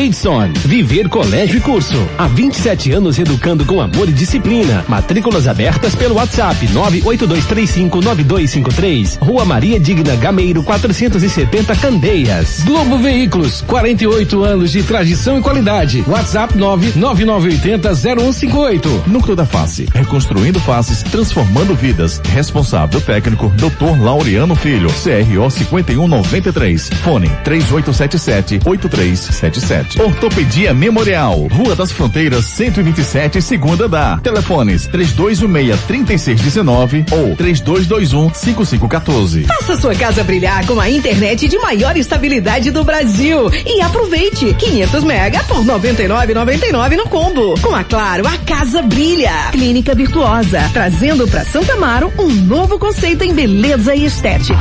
Davidson. Viver Colégio e Curso. Há 27 anos educando com amor e disciplina. Matrículas abertas pelo WhatsApp 982359253. Rua Maria Digna Gameiro 470 Candeias. Globo Veículos, 48 anos de tradição e qualidade. WhatsApp 999800158. Núcleo da Face, reconstruindo faces, transformando vidas. Responsável técnico, Dr. Laureano Filho, CRO 5193. Fone 3877 8377. Ortopedia Memorial, Rua das Fronteiras 127, segunda da. Telefones 3216 3619 ou 3221 5514. Faça sua casa brilhar com a internet de maior estabilidade do Brasil e aproveite 500 mega por 99,99 no combo. Com a Claro, a casa brilha. Clínica Virtuosa, trazendo para Santa Amaro um novo conceito em beleza e estética.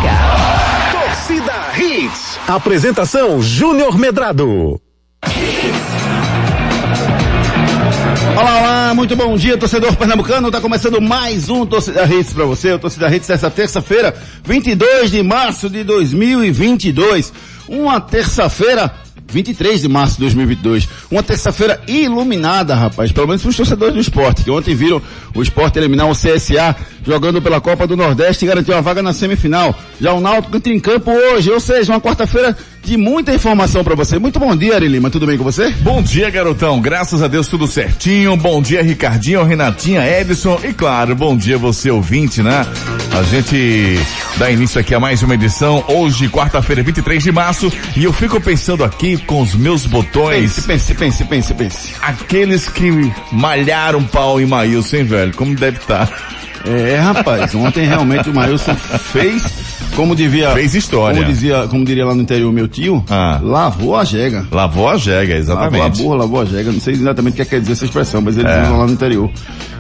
Torcida Hits. Apresentação Júnior Medrado. Olá, olá, muito bom dia, torcedor pernambucano. Tá começando mais um Torcida Hits para você. O Torcida Hits dessa terça-feira, 22 de março de 2022. Uma terça-feira 23 de março de 2022. Uma terça-feira iluminada, rapaz. Pelo menos para os torcedores do esporte, que ontem viram o esporte eliminar o CSA jogando pela Copa do Nordeste e garantiu uma vaga na semifinal. Já o Náutico entra em campo hoje, ou seja, uma quarta-feira de muita informação para você. Muito bom dia, Ari Lima. Tudo bem com você? Bom dia, garotão. Graças a Deus tudo certinho. Bom dia, Ricardinho, Renatinha, Edson e claro, bom dia você ouvinte, né? A gente dá início aqui a mais uma edição hoje, quarta-feira, 23 de março, e eu fico pensando aqui com os meus botões. Pense, pense, pense, pense, pense. Aqueles que malharam pau em Maílson, hein, velho? Como deve estar. Tá? É, rapaz, ontem realmente o Maílson fez como devia. Fez história. Como, dizia, como diria lá no interior meu tio, Ah. lavou a jega. Lavou a jega, exatamente. Lavou a burra, lavou a jega. Não sei exatamente o que quer dizer essa expressão, mas eles É. usam lá no interior.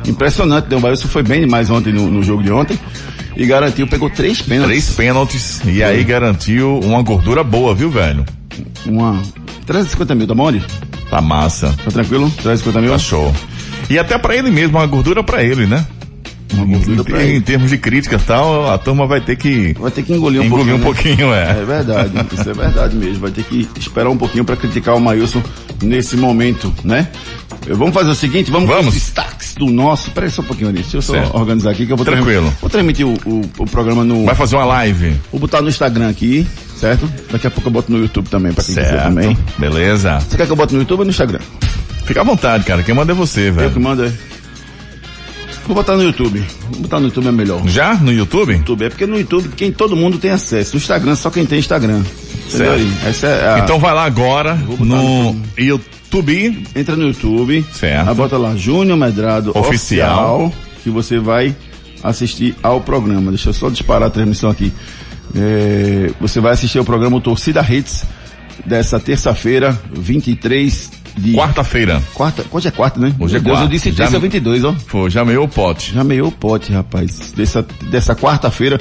Impressionante, né? o Maílson foi bem demais ontem no, no jogo de ontem. E garantiu, pegou três pênaltis. Três pênaltis e aí garantiu uma gordura boa, viu, velho? Uma. 350 mil, tá bom? Tá massa. Tá tranquilo? 350 mil? Tá show. E até pra ele mesmo, uma gordura pra ele, né? Em, ele. termos de críticas e tal, a turma vai ter que Vai ter que engolir um engolir um pouquinho. né? pouquinho, é. É verdade, isso é verdade mesmo. Vai ter que esperar um pouquinho para criticar o Maílson nesse momento, né? Eh, Vamos fazer o seguinte, vamos, Vamos. destaques do nosso. Peraí só um pouquinho, Ari. Deixa eu só organizar aqui que eu vou Tranquilo. Vou transmitir o, o, o programa no. Vai fazer uma live. Vou botar no Instagram aqui, certo? Daqui a pouco eu boto no YouTube também, pra quem quiser Certo. também. Beleza. Você quer que eu bote no YouTube ou no Instagram? Fica à vontade, cara. Quem manda é você, Eu que velho. mando é. Vou botar no YouTube. Vou botar no YouTube é melhor. Já no YouTube? YouTube é porque no YouTube quem todo mundo tem acesso. No Instagram só quem tem Instagram. Certo. Essa é a... Então vai lá agora no no YouTube. entra no YouTube, Certo. aí bota lá Júnior Medrado Oficial. oficial, que você vai assistir ao programa. Deixa eu só disparar a transmissão aqui. É, você vai assistir ao programa Torcida Hits dessa terça-feira, 23 de Quarta-feira. quarta, hoje é quarta, né? Hoje é quarta. Eu disse Já terça me- 22, ó. Pô, já meio o pote. Já meio o pote, rapaz. Dessa, dessa quarta-feira,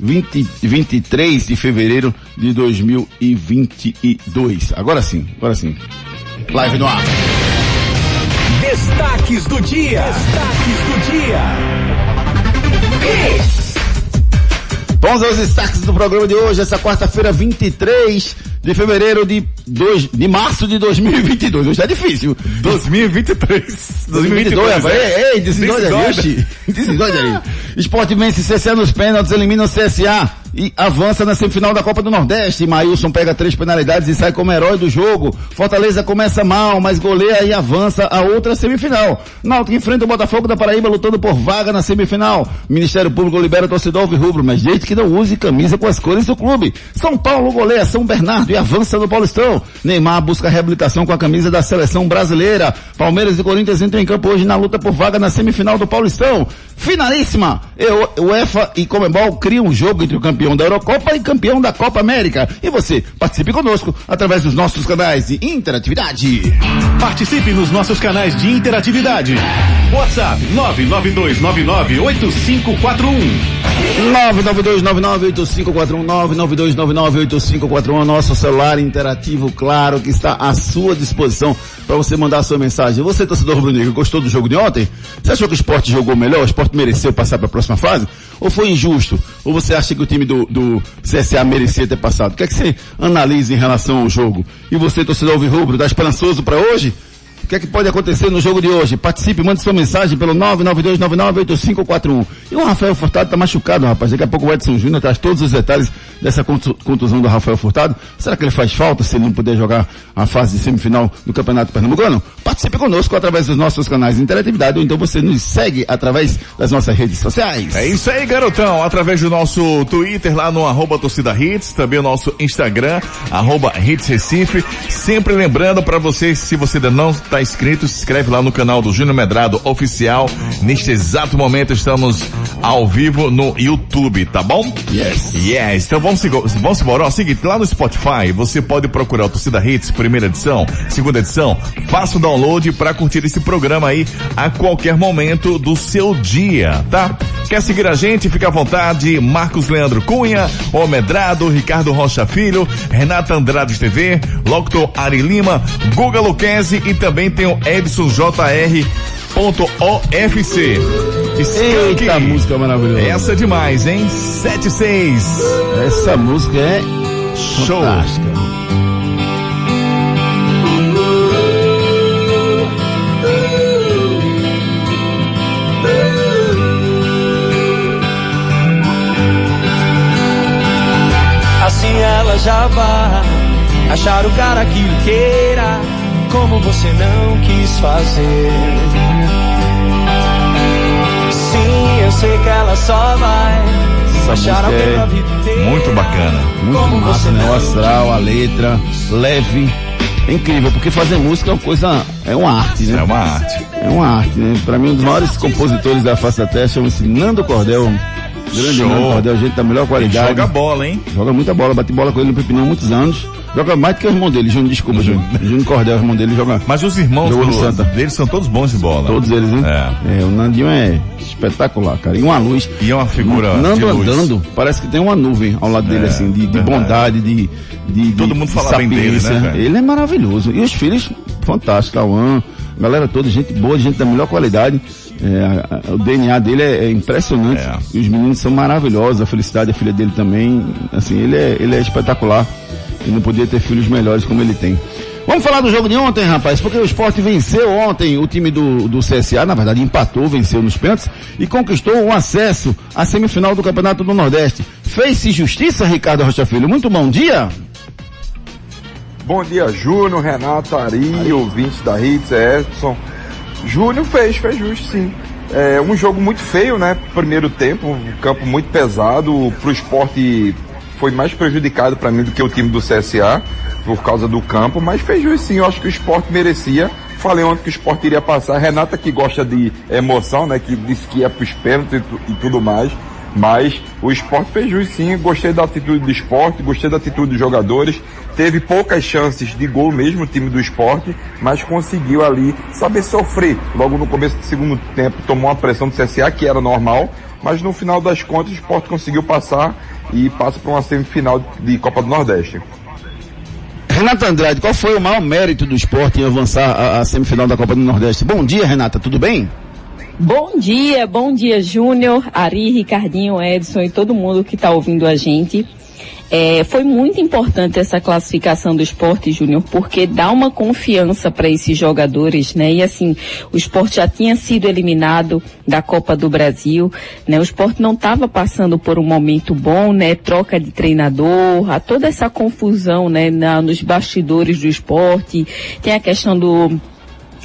20, 23 de fevereiro de 2022. Agora sim, agora sim. Live no ar. Destaques do dia. Destaques do dia. Vamos aos destaques do programa de hoje, essa quarta-feira, 23 de fevereiro de, dois, de março de 2022. Hoje é difícil. 2023. 2022, rapaz. é. Ei, ei, desendoide oxi. Desendoide ali. Esporte vence CSA nos pênaltis, elimina o CSA e avança na semifinal da Copa do Nordeste. Maílson pega três penalidades e sai como herói do jogo. Fortaleza começa mal, mas goleia e avança a outra semifinal. Náutico enfrenta o Botafogo da Paraíba lutando por vaga na semifinal. Ministério Público libera torcedor rubro, mas desde que não use camisa com as cores do clube. São Paulo goleia São Bernardo e avança no Paulistão. Neymar busca reabilitação com a camisa da seleção brasileira. Palmeiras e Corinthians entram em campo hoje na luta por vaga na semifinal do Paulistão. Finalíssima! Eu- UEFA e Comebol criam um jogo entre o campeão da Eurocopa e campeão da Copa América. E você, participe conosco através dos nossos canais de interatividade. Participe nos nossos canais de interatividade. WhatsApp 992998541. 992998541 nosso celular interativo, claro, que está à sua disposição para você mandar a sua mensagem. Você, torcedor rubro-negro, gostou do jogo de ontem? Você achou que o esporte jogou melhor? O esporte mereceu passar para a próxima fase? Ou foi injusto? Ou você acha que o time do, do CSA merecia ter passado? O que é que você analisa em relação ao jogo? E você, torcedor rubro, está esperançoso para hoje? O que é que pode acontecer no jogo de hoje? Participe, mande sua mensagem pelo 992998541. E o Rafael Furtado tá machucado, rapaz. Daqui a pouco o Edson Júnior traz todos os detalhes dessa contusão do Rafael Furtado. Será que ele faz falta se ele não puder jogar a fase de semifinal do Campeonato Pernambucano? Participe conosco através dos nossos canais de interatividade ou então você nos segue através das nossas redes sociais. É isso aí, garotão. Através do nosso Twitter lá no arroba torcida hits, também o nosso Instagram, arroba hits Recife. Sempre lembrando para vocês, se você ainda não está inscrito, se inscreve lá no canal do Júnior Medrado Oficial. Neste exato momento estamos ao vivo no YouTube, tá bom? Yes. Yes. Então vamos, vamos embora. Ó, seguinte, lá no Spotify você pode procurar o Torcida Hits, primeira edição, segunda edição. Faça o download para curtir esse programa aí a qualquer momento do seu dia, tá? Quer seguir a gente? Fica à vontade. Marcos Leandro Cunha, O Medrado, Ricardo Rocha Filho, Renata Andrade TV, Locto Ari Lima, Guga Luquezzi e também tem o Edson JR .ofc. Eita música maravilhosa. Essa é demais, hein? 76. Essa música é Show. fantástica. Assim ela já vai achar o cara que o queira, como você não quis fazer. Sei que ela só vai Essa achar música alguém é. Muito bacana. Muito Como massa, né? O não astral, a letra, leve. É incrível, porque fazer música é uma coisa, é uma arte, né? É uma arte. É uma arte, né? Pra mim, um dos maiores compositores da face da terra chama-se Nando Cordel. Grande. Nando Cordel, gente da melhor qualidade. Joga bola, hein? Joga muita bola, bati bola com ele no Pepinão há muitos anos. Joga mais do que o irmão dele, Júnior, desculpa, Júnior. Júnior Cordel, o irmão dele joga. Mas os irmãos do, Santa. deles são todos bons de bola. Todos eles, né? É. É, o Nandinho é espetacular, cara. E uma luz. E é uma figura Nando luz. andando, parece que tem uma nuvem ao lado dele, É, assim, de, de verdade. bondade, de, de, Todo mundo de fala bem dele, né, velho? Ele é maravilhoso. E os filhos, fantásticos, Cauã, galera toda, gente boa, gente da melhor qualidade. É, a- a- o DNA dele é, é impressionante. É. E os meninos são maravilhosos, a felicidade, a filha dele também. Assim, ele é, ele é espetacular. E não podia ter filhos melhores como ele tem. Vamos falar do jogo de ontem, rapaz, porque o esporte venceu ontem o time do, do CSA, na verdade empatou, venceu nos pênaltis e conquistou o acesso à semifinal do Campeonato do Nordeste. Fez-se justiça, Ricardo Rocha Filho. Muito bom dia. Bom dia, Júnior, Renato, Ari, ouvintes da Hits, Edson. Júnior fez, fez justo sim. É um jogo muito feio, né? Primeiro tempo, um campo muito pesado. Pro esporte foi mais prejudicado para mim do que o time do CSA, por causa do campo, mas fez justo sim. Eu acho que o esporte merecia. Falei ontem que o esporte iria passar. Renata que gosta de emoção, né? Que disse que ia pros pênaltis e, e tudo mais. Mas o esporte fez jus sim, gostei da atitude do esporte, gostei da atitude dos jogadores. Teve poucas chances de gol mesmo o time do esporte, mas conseguiu ali saber sofrer. Logo no começo do segundo tempo tomou uma pressão do CSA, que era normal, mas no final das contas o esporte conseguiu passar e passa para uma semifinal de Copa do Nordeste. Renata Andrade, qual foi o maior mérito do esporte em avançar à semifinal da Copa do Nordeste? Bom dia, Renata, tudo bem? Bom dia, bom dia, Júnior, Ari, Ricardinho, Edson e todo mundo que está ouvindo a gente. É, foi muito importante essa classificação do esporte, Júnior, porque dá uma confiança para esses jogadores, né? E assim, o esporte já tinha sido eliminado da Copa do Brasil, né? O esporte não estava passando por um momento bom, né? Troca de treinador, há toda essa confusão, né? Na, nos bastidores do esporte, tem a questão do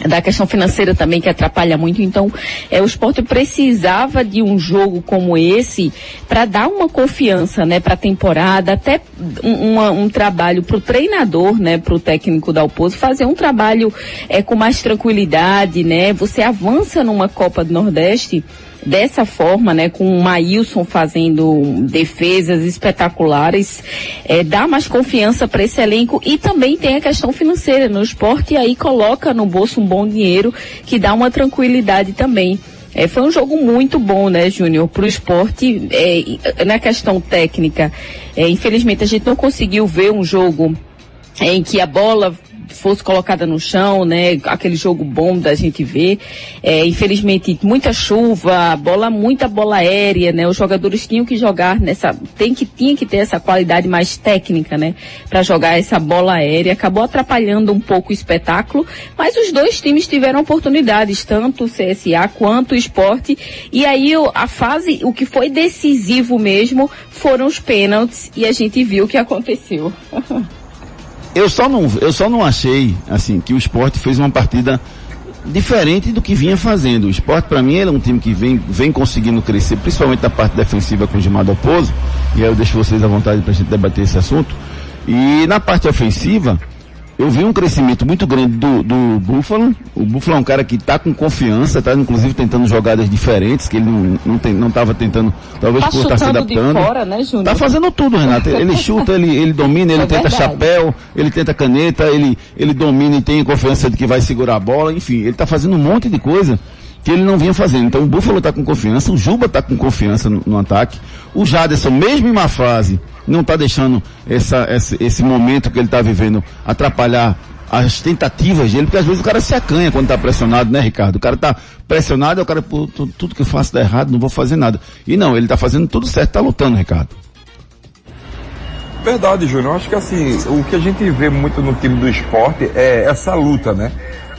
da questão financeira também que atrapalha muito. Então, é, o esporte precisava de um jogo como esse para dar uma confiança, né, para a temporada, até um, um trabalho para o treinador, né, para o técnico da Oposo fazer um trabalho é, com mais tranquilidade, né. Você avança numa Copa do Nordeste dessa forma, né, com o Maílson fazendo defesas espetaculares, é, dá mais confiança para esse elenco e também tem a questão financeira no esporte e aí coloca no bolso um bom dinheiro que dá uma tranquilidade também. É, foi um jogo muito bom, né, Júnior, para o esporte. É, na questão técnica, é, infelizmente a gente não conseguiu ver um jogo em que a bola fosse colocada no chão, né? Aquele jogo bom da gente ver. É, infelizmente, muita chuva, bola, muita bola aérea, né? Os jogadores tinham que jogar nessa, tem que, tinha que ter essa qualidade mais técnica, né? Para jogar essa bola aérea. Acabou atrapalhando um pouco o espetáculo, mas os dois times tiveram oportunidades, tanto o CSA quanto o esporte. E aí a fase, o que foi decisivo mesmo foram os pênaltis e a gente viu o que aconteceu. Eu só não, eu só não achei, assim, que o esporte fez uma partida diferente do que vinha fazendo. O esporte, para mim, ele é um time que vem, vem conseguindo crescer, principalmente na parte defensiva com o Gimado Oposo, e aí eu deixo vocês à vontade para a gente debater esse assunto. E na parte ofensiva, eu vi um crescimento muito grande do, do Buffalo. O Buffalo é um cara que está com confiança, está inclusive tentando jogadas diferentes, que ele não, não, tem, não tava tentando, talvez tá por estar se adaptando. Fora, né? Tá fazendo tudo, Renato. Ele chuta, ele, ele domina, ele é tenta verdade. chapéu, ele tenta caneta, ele, ele domina e tem confiança de que vai segurar a bola, enfim, ele está fazendo um monte de coisa que ele não vinha fazendo. Então o Buffalo está com confiança, o Juba está com confiança no, no, ataque, o Jaderson, mesmo em uma fase, não está deixando essa, esse, esse momento que ele está vivendo atrapalhar as tentativas dele, porque às vezes o cara se acanha quando está pressionado, né, Ricardo? O cara está pressionado, o cara, pô, tudo que eu faço dá errado, não vou fazer nada. E não, ele está fazendo tudo certo, está lutando, Ricardo. Verdade, Júnior. Acho que assim, o que a gente vê muito no time do esporte é essa luta, né?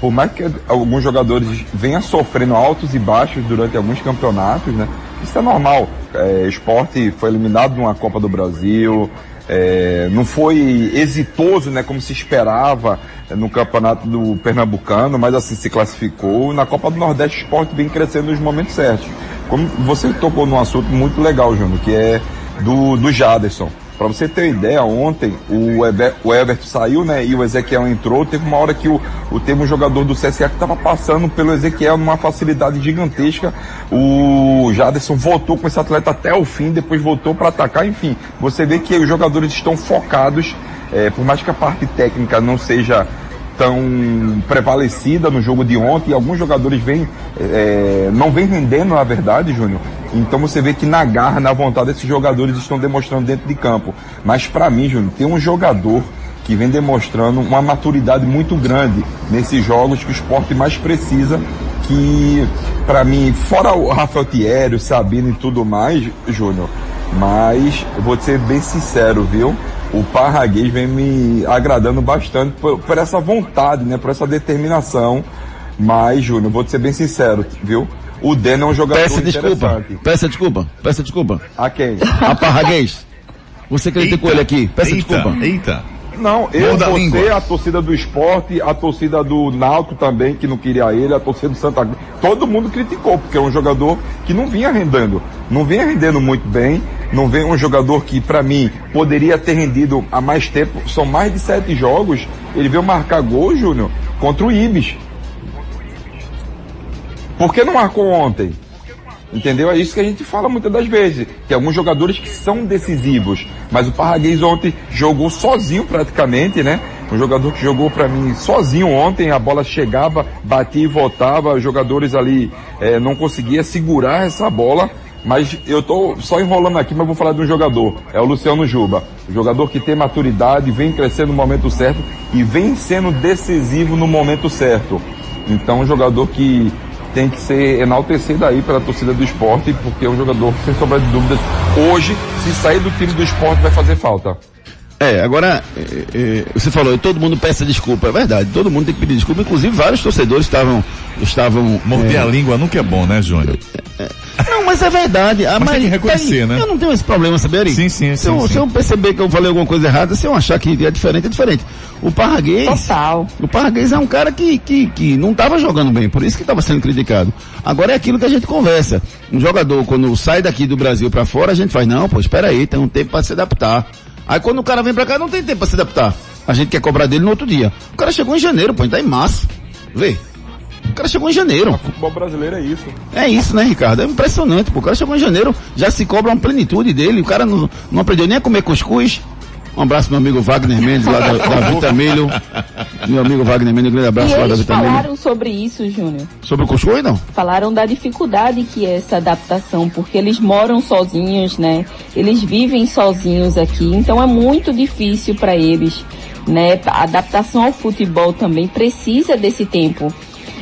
por mais que alguns jogadores venham sofrendo altos e baixos durante alguns campeonatos, né? Isso é normal. É, esporte foi eliminado numa Copa do Brasil, é, não foi exitoso, né, como se esperava é, no campeonato do Pernambucano, mas assim se classificou. Na Copa do Nordeste, o esporte vem crescendo nos momentos certos. Como você tocou num assunto muito legal, Júnior, que é do, do Jaderson. Para você ter ideia, ontem o, Eber, o Everton saiu, né? E o Ezequiel entrou. Teve uma hora que o, o teve um jogador do CSA que estava passando pelo Ezequiel numa facilidade gigantesca. O Jaderson voltou com esse atleta até o fim, depois voltou para atacar. Enfim, você vê que os jogadores estão focados. É, por mais que a parte técnica não seja tão prevalecida no jogo de ontem. E alguns jogadores vêm, é, não vêm rendendo, na verdade, Júnior. Então você vê que na garra, na vontade, esses jogadores estão demonstrando dentro de campo. Mas para mim, Júnior, tem um jogador que vem demonstrando uma maturidade muito grande nesses jogos que o esporte mais precisa. Que, para mim, fora o Rafael Thierry, o Sabino e tudo mais, Júnior, mas vou ser bem sincero, viu? O Parraguês vem me agradando bastante por, por, essa vontade, né? Por essa determinação. Mas, Júnior, vou te ser bem sincero, viu? O Den é um jogador peça desculpa, peça desculpa, peça desculpa. A quem? A Parraguês. Você criticou ele aqui, peça eita, desculpa. Eita. Não, eu, você, língua. a torcida do esporte, a torcida do Náutico também, que não queria ele, a torcida do Santa Cruz, todo mundo criticou, porque é um jogador que não vinha rendendo, não vinha rendendo muito bem, não vem um jogador que, para mim, poderia ter rendido há mais tempo, são mais de sete jogos, ele veio marcar gol, Júnior, contra o Ibis. Por que não marcou ontem? Entendeu? É isso que a gente fala muitas das vezes. Tem alguns jogadores que são decisivos. Mas o Parraguês ontem jogou sozinho praticamente, né? Um jogador que jogou para mim sozinho ontem, a bola chegava, batia e voltava, os jogadores ali é, não conseguiam segurar essa bola. Mas eu tô só enrolando aqui, mas vou falar de um jogador. É o Luciano Juba. O jogador que tem maturidade, vem crescendo no momento certo e vem sendo decisivo no momento certo. Então, um jogador que tem que ser enaltecido aí pela torcida do esporte, porque é um jogador, sem sombra de dúvidas, hoje, se sair do time do esporte, vai fazer falta. É, agora, é, é, você falou, todo mundo peça desculpa, é verdade, todo mundo tem que pedir desculpa, inclusive vários torcedores estavam, estavam... Morder é, a língua nunca é bom, né, Júnior? É, não, mas é verdade. Ah, mas, mas tem que reconhecer, tem, né? Eu não tenho esse problema, sabe, Ari? Sim, sim, se sim, eu, sim. Se eu perceber que eu falei alguma coisa errada, se eu achar que é diferente, é diferente. O Parraguês... Total. O Parraguês é um cara que, que, que não estava jogando bem, por isso que estava sendo criticado. Agora é aquilo que a gente conversa. Um jogador, quando sai daqui do Brasil para fora, a gente faz, não, pô, espera aí, tem um tempo para se adaptar. Aí quando o cara vem pra cá, não tem tempo para se adaptar. A gente quer cobrar dele no outro dia. O cara chegou em janeiro, pô, ele tá em março. Vê. O cara chegou em janeiro. O futebol brasileiro é isso. É isso, né, Ricardo? É impressionante. Pô. O cara chegou em janeiro, já se cobra uma plenitude dele. O cara não, não aprendeu nem a comer cuscuz. Um abraço meu amigo Wagner Mendes lá da, da Vitamilho. Meu amigo Wagner Mendes, um grande abraço e lá da eles Vitamilho. falaram sobre isso, Júnior. Sobre o cuscuz, não? Falaram da dificuldade que é essa adaptação, porque eles moram sozinhos, né? Eles vivem sozinhos aqui, então é muito difícil para eles, né? A adaptação ao futebol também precisa desse tempo.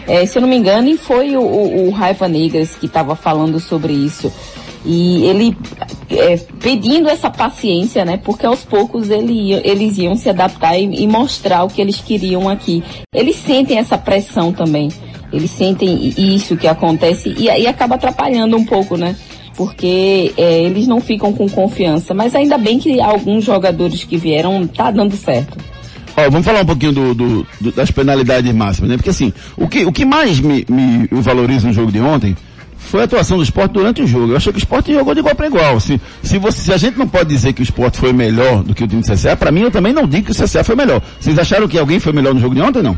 É, se eu não me engano, foi o, o, o Raiva Negras que estava falando sobre isso. E ele é, pedindo essa paciência, né? Porque aos poucos ele eles iam se adaptar e, e mostrar o que eles queriam aqui. Eles sentem essa pressão também. Eles sentem isso que acontece e aí acaba atrapalhando um pouco, né? Porque é, eles não ficam com confiança. Mas ainda bem que alguns jogadores que vieram tá dando certo. Ó, vamos falar um pouquinho do, do- do- das penalidades máximas, né? Porque assim, o que, o que mais me, me valoriza no jogo de ontem foi a atuação do esporte durante o jogo. Eu achei que o esporte jogou de igual para igual. Se, se, você, se a gente não pode dizer que o esporte foi melhor do que o time do CSA, para mim eu também não digo que o CSA foi melhor. Vocês acharam que alguém foi melhor no jogo de ontem, não?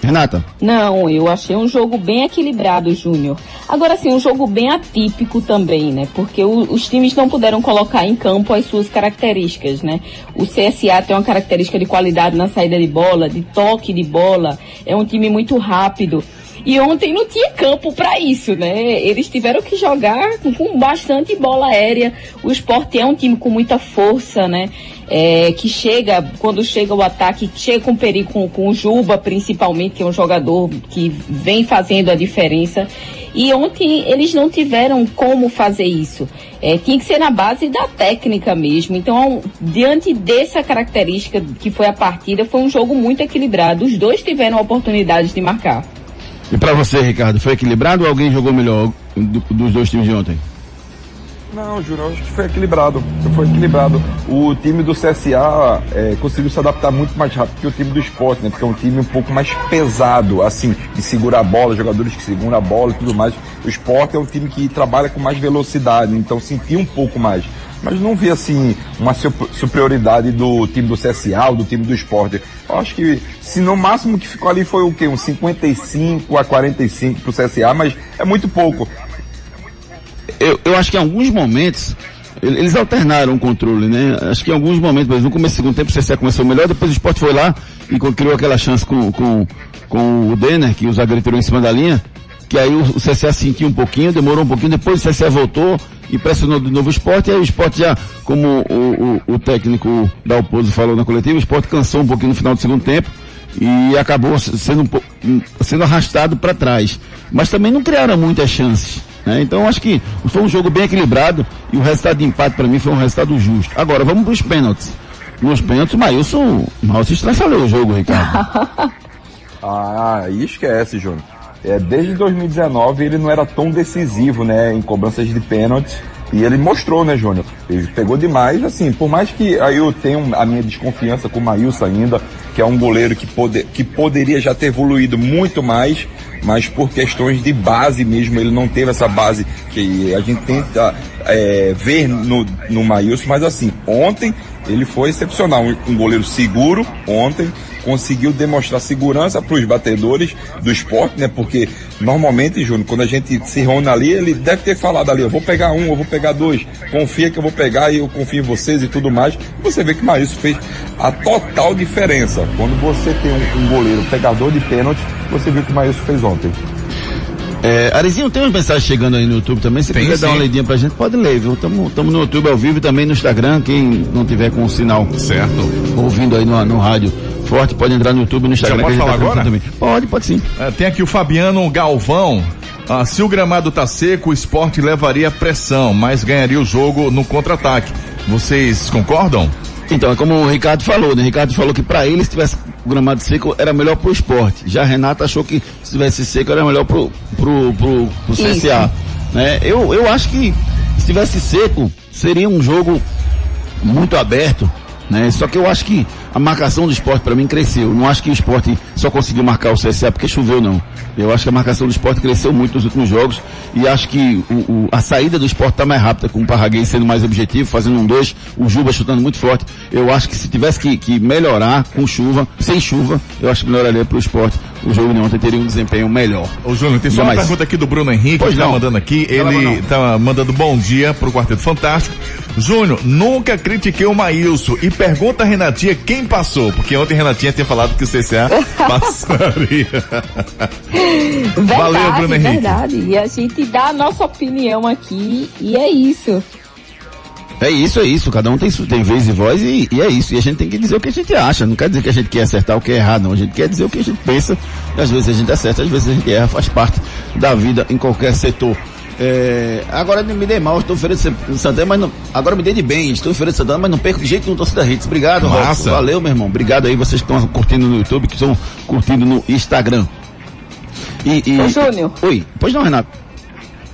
Renata? Não, eu achei um jogo bem equilibrado, Júnior. Agora sim, um jogo bem atípico também, né? Porque o- os times não puderam colocar em campo as suas características, né? O CSA tem uma característica de qualidade na saída de bola, de toque de bola, é um time muito rápido. E ontem não tinha campo para isso, né? Eles tiveram que jogar com, bastante bola aérea. O esporte é um time com muita força, né? É, que chega, quando chega o ataque, chega com perigo com, com o Juba, principalmente, que é um jogador que vem fazendo a diferença. E ontem eles não tiveram como fazer isso. É, tinha que ser na base da técnica mesmo. Então, diante dessa característica que foi a partida, foi um jogo muito equilibrado. Os dois tiveram oportunidades de marcar. E para você, Ricardo, foi equilibrado ou alguém jogou melhor do- dos dois times de ontem? Não, Júnior, acho que foi equilibrado. Foi equilibrado. O time do CSA é, conseguiu se adaptar muito mais rápido que o time do esporte, né? Porque é um time um pouco mais pesado, assim, de segurar a bola, jogadores que seguram a bola e tudo mais. O esporte é um time que trabalha com mais velocidade, então sentia um pouco mais. Mas não vi, assim, uma sup- superioridade do time do CSA ou do time do esporte. Eu acho que, se no máximo que ficou ali foi o quê? Uns 55 a 45 pro CSA, mas é muito pouco. eu, eu acho que em alguns momentos ele- eles alternaram o controle, né? Acho que em alguns momentos, exemplo, no começo do segundo tempo o CSA começou melhor, depois o Sport foi lá e criou aquela chance com, com, com o Denner, que o zagueiro em cima da linha, que aí o, o CSA sentiu um pouquinho, demorou um pouquinho, depois o CSA voltou e pressionou de novo o Sport, e aí o Sport já, como o, o, o técnico da Oposo falou na coletiva, o Sport cansou um pouquinho no final do segundo tempo e acabou sendo um pouco, sendo arrastado para trás. Mas também não criaram muitas chances. Né? Então acho que foi um jogo bem equilibrado e o resultado de empate para mim foi um resultado justo. Agora vamos para os pênaltis. Nos pênaltis, o Maílson se estressou o jogo, Ricardo. Ah, aí esquece, Júnior. É, desde 2019 ele não era tão decisivo, né, em cobranças de pênalti. E ele mostrou, né, Júnior? Ele pegou demais, assim, por mais que aí eu tenho a minha desconfiança com o Maílson ainda, que é um goleiro que, pode, que poderia já ter evoluído muito mais, mas por questões de base mesmo, ele não teve essa base que a gente tenta é, ver no, no Maílson, mas assim, ontem ele foi excepcional, um, um goleiro seguro ontem, conseguiu demonstrar segurança para os batedores do esporte, né? Porque normalmente, Júnior, quando a gente se reúne ali, ele deve ter falado ali, eu vou pegar um, eu vou pegar dois, confia que eu vou pegar e eu confio em vocês e tudo mais. Você vê que Maílson fez a total diferença. Quando você tem um, um goleiro pegador de pênalti, você viu que o Maílson fez ontem. É, Arizinho, tem umas mensagens chegando aí no YouTube também. Se Tem, quiser dar sim. uma leidinha pra gente, pode ler, viu? Estamos no YouTube ao vivo e também no Instagram. Quem não tiver com o sinal Certo. ouvindo aí no, no rádio forte, pode entrar no YouTube e no Instagram. pode gente falar tá agora? Também. Pode, pode sim. É, tem aqui o Fabiano Galvão. Ah, se o gramado tá seco, o esporte levaria pressão, mas ganharia o jogo no contra-ataque. Vocês concordam? Então, é como o Ricardo falou, né? O Ricardo falou que para ele, se tivesse gramado seco, era melhor pro esporte. Já a Renata achou que se tivesse seco, era melhor pro, pro, pro, pro CSA. Né? Eu, eu acho que se tivesse seco, seria um jogo muito aberto. Né? Só que eu acho que a marcação do esporte para mim cresceu. Não acho que o esporte só conseguiu marcar o CSA porque choveu, não. Eu acho que a marcação do esporte cresceu muito nos últimos jogos e acho que o, o- a saída do esporte está mais rápida, com o Parraguês sendo mais objetivo, fazendo um dois, o Juba chutando muito forte. Eu acho que se tivesse que, que melhorar com chuva, sem chuva, eu acho que melhoraria para o esporte. O jogo de ontem teria um desempenho melhor. Ô Júnior, tem só uma Mas- pergunta aqui do Bruno Henrique, Pois que tá não. mandando aqui. Ele Brunão. tá mandando bom dia pro Quarteto Fantástico. Júnior, nunca critiquei o Maílson e pergunta a Renatinha quem passou, porque ontem Renatinha tinha falado que o CCA passaria. Verdade, Valeu, Bruno Henrique. verdade. E a gente dá a nossa opinião aqui e é isso. É isso, é isso. Cada um tem, tem vez e voz e, e é isso. E a gente tem que dizer o que a gente acha. Não quer dizer que a gente quer acertar ou quer errar, não. A gente quer dizer o que a gente pensa. Às vezes a gente acerta, às vezes a gente erra. Faz parte da vida em qualquer setor. É, agora me dei mal, estou San- Santana, mas não, agora me dei de bem, estou de Santana, mas não perco de jeito nenhum torcida Hits. Obrigado, Massa. Valeu, meu irmão. Obrigado aí, vocês que estão curtindo no YouTube, que estão curtindo no Instagram. E, e... Ô, Júnior. Oi, pois não, Renato.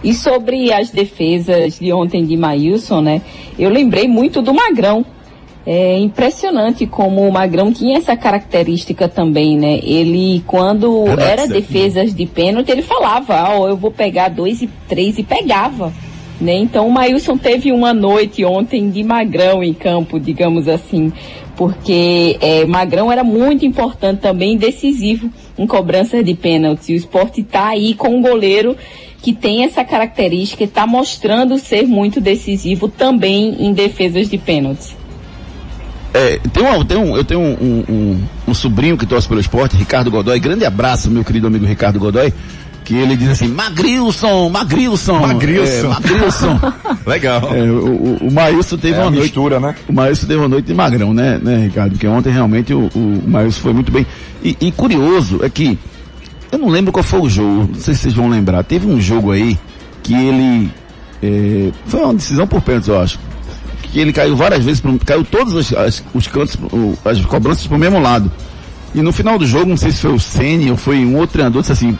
E sobre as defesas de ontem de Maílson, né? Eu lembrei muito do Magrão. É impressionante como o Magrão tinha essa característica também, né? Ele, quando Verdade, era defesas de pênalti, ele falava, ó, eu vou pegar dois e três e pegava. Né? Então o Maílson teve uma noite ontem de Magrão em campo, digamos assim, porque é, Magrão era muito importante também, decisivo em cobranças de pênalti. O esporte está aí com um goleiro que tem essa característica e está mostrando ser muito decisivo também em defesas de pênaltis. É, tem um, tem um, eu tenho um, um, um- sobrinho que torce pelo esporte, Ricardo Godoy. Grande abraço, meu querido amigo Ricardo Godoy. Que ele diz assim, Magrilson, Magrilson. Magrilson. É, Magrilson. Legal. É, o, o, o Maílson teve É uma noite. mistura, né? O Maílson teve uma noite de magrão, né, né, Ricardo? Porque ontem realmente o, o Maílson foi muito bem. E, e curioso é que, eu não lembro qual foi o jogo, não sei se vocês vão lembrar. Teve um jogo aí que ele, é, foi uma decisão por pênalti, eu acho. Que ele caiu várias vezes, caiu todos os, as- os cantos, o- as cobranças pro mesmo lado. E no final do jogo, não sei se foi o Ceni ou foi um outro treinador, disse assim,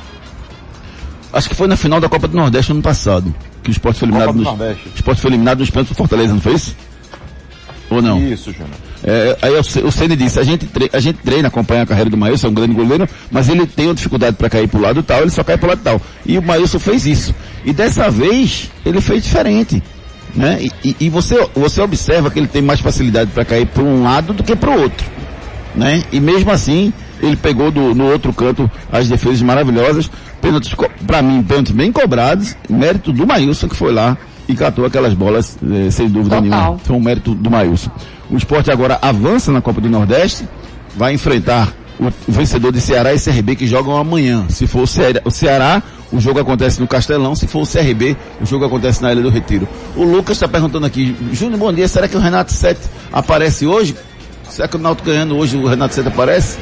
acho que foi na final da Copa do Nordeste ano passado, que o Sport foi eliminado nos, o Sport foi eliminado nos pênaltis do Fortaleza, não foi isso? Ou não? Isso, Júnior. É, aí o o Ceni disse, a gente, tre- a gente treina, acompanha a carreira do Maílson, é um grande goleiro, mas ele tem uma dificuldade para cair pro lado tal, ele só cai pro lado tal. E o Maílson fez isso. E dessa vez, ele fez diferente. Né? E, e- você, você observa que ele tem mais facilidade para cair para um lado do que para o outro. Né? E mesmo assim, ele pegou do, no outro canto as defesas maravilhosas, pênaltis, pra mim, pênaltis bem cobrados, mérito do Maílson que foi lá e catou aquelas bolas, eh, sem dúvida Total. nenhuma. Foi um mérito do Maílson. O esporte agora avança na Copa do Nordeste, vai enfrentar o, o vencedor de Ceará e CRB que jogam amanhã. Se for o Ceará, o Ceará, o jogo acontece no Castelão, se for o CRB, o jogo acontece na Ilha do Retiro. O Lucas está perguntando aqui, Júnior, bom dia, será que o Renato Sete aparece hoje? Será que o Náutico ganhando hoje o Renato Sete aparece?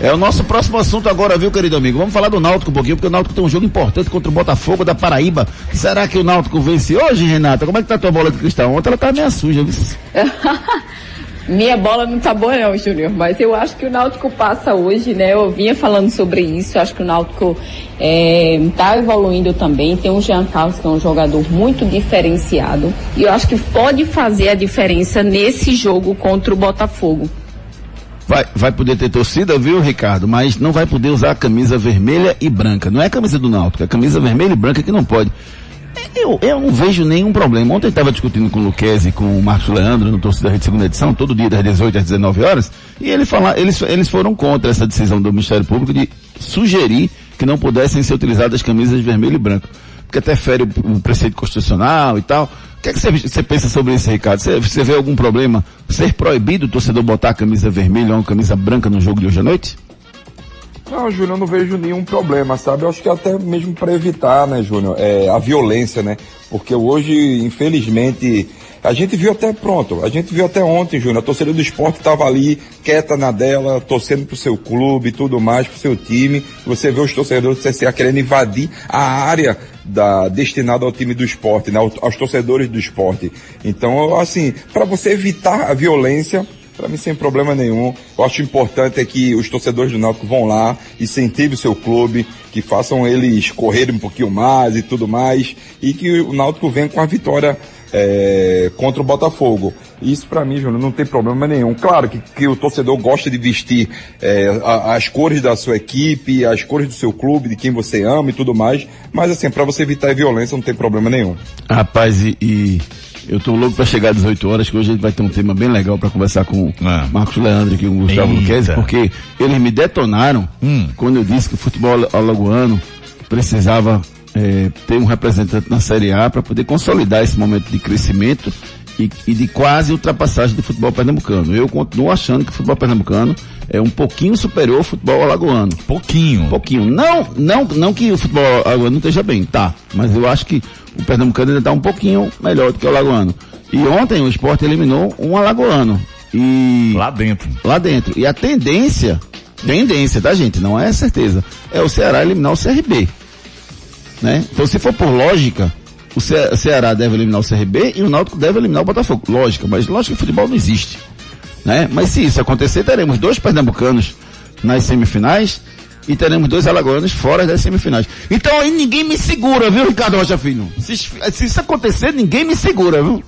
É o nosso próximo assunto agora, viu, querido amigo? Vamos falar do Náutico um pouquinho, porque o Náutico tem um jogo importante contra o Botafogo da Paraíba. Será que o Náutico vence hoje, Renata? Como é que tá a tua bola de cristal? Ontem ela tá meio suja, viu? Minha bola não tá boa não, Júnior, mas eu acho que o Náutico passa hoje, né? Eu vinha falando sobre isso, acho que o Náutico é, tá evoluindo também. Tem o Jean Carlos, que é um jogador muito diferenciado. E eu acho que pode fazer a diferença nesse jogo contra o Botafogo. Vai, vai poder ter torcida, viu, Ricardo? Mas não vai poder usar a camisa vermelha e branca. Não é a camisa do Náutico, é a camisa vermelha e branca que não pode. Eu, eu não vejo nenhum problema. Ontem estava discutindo com o Luquezzi e com o Marcos Leandro no Torcida Rede Segunda Edição, todo dia das 18 às 19 horas, e ele fala, eles, eles foram contra essa decisão do Ministério Público de sugerir que não pudessem ser utilizadas camisas vermelho e branco. Porque até fere o, o preceito constitucional e tal. O que é que você, você pensa sobre isso, Ricardo? Você, você vê algum problema ser proibido o torcedor botar a camisa vermelha ou uma camisa branca no jogo de hoje à noite? Não, Júnior, eu não vejo nenhum problema, sabe? Eu acho que até mesmo para evitar, né, Júnior, é, a violência, né? Porque hoje, infelizmente, a gente viu até, pronto, a gente viu até ontem, Júnior, a torcida do esporte estava ali, quieta na dela, torcendo pro seu clube e tudo mais, pro seu time. Você vê os torcedores do CCA querendo invadir a área da, destinada ao time do esporte, né? Aos torcedores do esporte. Então, assim, para você evitar a violência, para mim, sem problema nenhum. Eu acho importante é que os torcedores do Náutico vão lá, incentivem o seu clube, que façam eles correrem um pouquinho mais e tudo mais, e que o Náutico venha com a vitória é, contra o Botafogo. Isso para mim, Júnior, não tem problema nenhum. Claro que, que o torcedor gosta de vestir é, a- as cores da sua equipe, as cores do seu clube, de quem você ama e tudo mais, mas assim, para você evitar a violência não tem problema nenhum. Rapaz, e, e eu tô louco para chegar às 18 horas, que hoje a gente vai ter um tema bem legal para conversar com o Ah. Marcos Leandro aqui, com o Gustavo Eita. Luquezzi, porque eles me detonaram Hum. quando eu disse que o futebol alagoano precisava eh, ter um representante na Série A para poder consolidar esse momento de crescimento e, e de quase ultrapassagem do futebol pernambucano. Eu continuo achando que o futebol pernambucano é um pouquinho superior ao futebol alagoano. Pouquinho. Pouquinho. Não, não, não que o futebol alagoano não esteja bem, tá. Mas eu acho que o pernambucano ainda está um pouquinho melhor do que o alagoano. E ontem o esporte eliminou um alagoano. E. Lá dentro. Lá dentro. E a tendência, tendência, tá gente? Não é certeza. É o Ceará eliminar o CRB. Né? Então se for por lógica, o Ce- Ceará deve eliminar o CRB e o Náutico deve eliminar o Botafogo. Lógica, mas lógica que futebol não existe. Né? Mas se isso acontecer, teremos dois pernambucanos nas semifinais e teremos dois alagoanos fora das semifinais. Então aí ninguém me segura, viu, Ricardo Rocha Filho? Se, se isso acontecer, ninguém me segura, viu?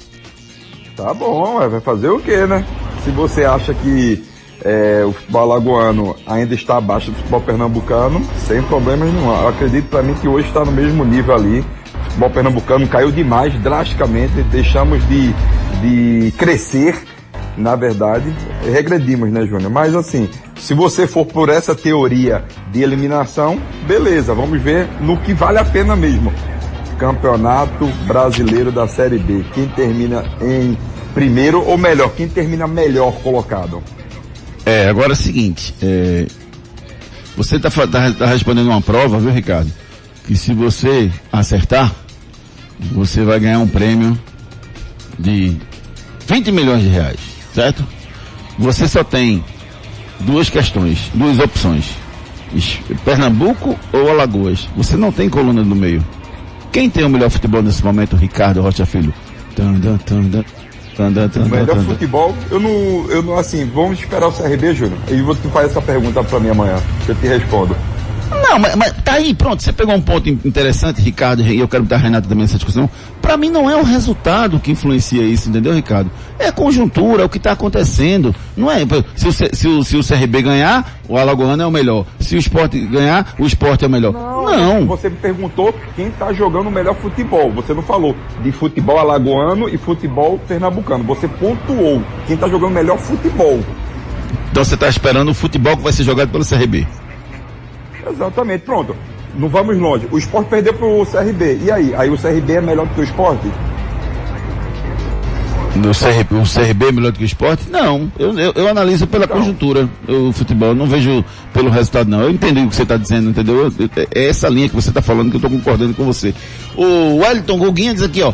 Tá bom, vai fazer o quê, né? Se você acha que é, o futebol alagoano ainda está abaixo do futebol pernambucano, sem problemas nenhum. Eu acredito para mim que hoje está no mesmo nível ali. O futebol pernambucano caiu demais, drasticamente, deixamos de, de crescer, na verdade, regredimos, né, Júnior? Mas assim, se você for por essa teoria de eliminação, beleza, vamos ver no que vale a pena mesmo. Campeonato Brasileiro da Série B. Quem termina em primeiro, ou melhor, quem termina melhor colocado? É, agora é o seguinte, é, você está tá, tá respondendo uma prova, viu, Ricardo? Que se você acertar, você vai ganhar um prêmio de 20 milhões de reais, certo? Você só tem duas questões, duas opções. Es- Pernambuco ou Alagoas? Você não tem coluna no meio. Quem tem o melhor futebol nesse momento? Ricardo Rocha Filho. Tan, tan, tan, tan, tan, tan, tan, O melhor futebol, eu não, eu não, assim, vamos esperar o CRB, Júnior. E você faz essa pergunta para mim amanhã, que eu te respondo. Não, mas, mas tá aí, pronto. Você pegou um ponto in- interessante, Ricardo, e eu quero botar a Renata também nessa discussão. Para mim não é o resultado que influencia isso, entendeu, Ricardo? É a conjuntura, é o que está acontecendo. Não é. Se o, se, o, se o CRB ganhar, o Alagoano é o melhor. Se o esporte ganhar, o esporte é o melhor. Não. Você me perguntou quem tá jogando o melhor futebol. Você não falou de futebol alagoano e futebol pernambucano. Você pontuou quem tá jogando o melhor futebol. Então você está esperando o futebol que vai ser jogado pelo CRB. Exatamente, pronto. Não vamos longe. O esporte perdeu pro CRB. E aí? Aí o CRB é melhor do que o esporte? O CRB, o CRB é melhor do que o esporte? Não, eu, eu, eu analiso pela conjuntura o futebol, eu não vejo pelo resultado não. Eu entendi o que você está dizendo, entendeu? Eu- eu- É essa linha que você está falando que eu estou concordando com você. O Wellington Guguinha diz aqui, ó.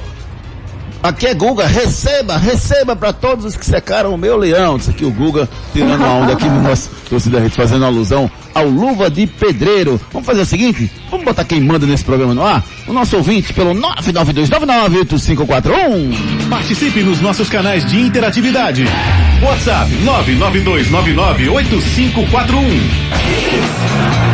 Aqui é Guga, receba, receba para todos os que secaram o meu leão. Diz aqui o Guga tirando a onda aqui no nosso torcida rede, fazendo alusão ao Luva de Pedreiro. Vamos fazer o seguinte, vamos botar quem manda nesse programa no ar? O nosso ouvinte pelo 992998541. Participe nos nossos canais de interatividade. WhatsApp 992998541.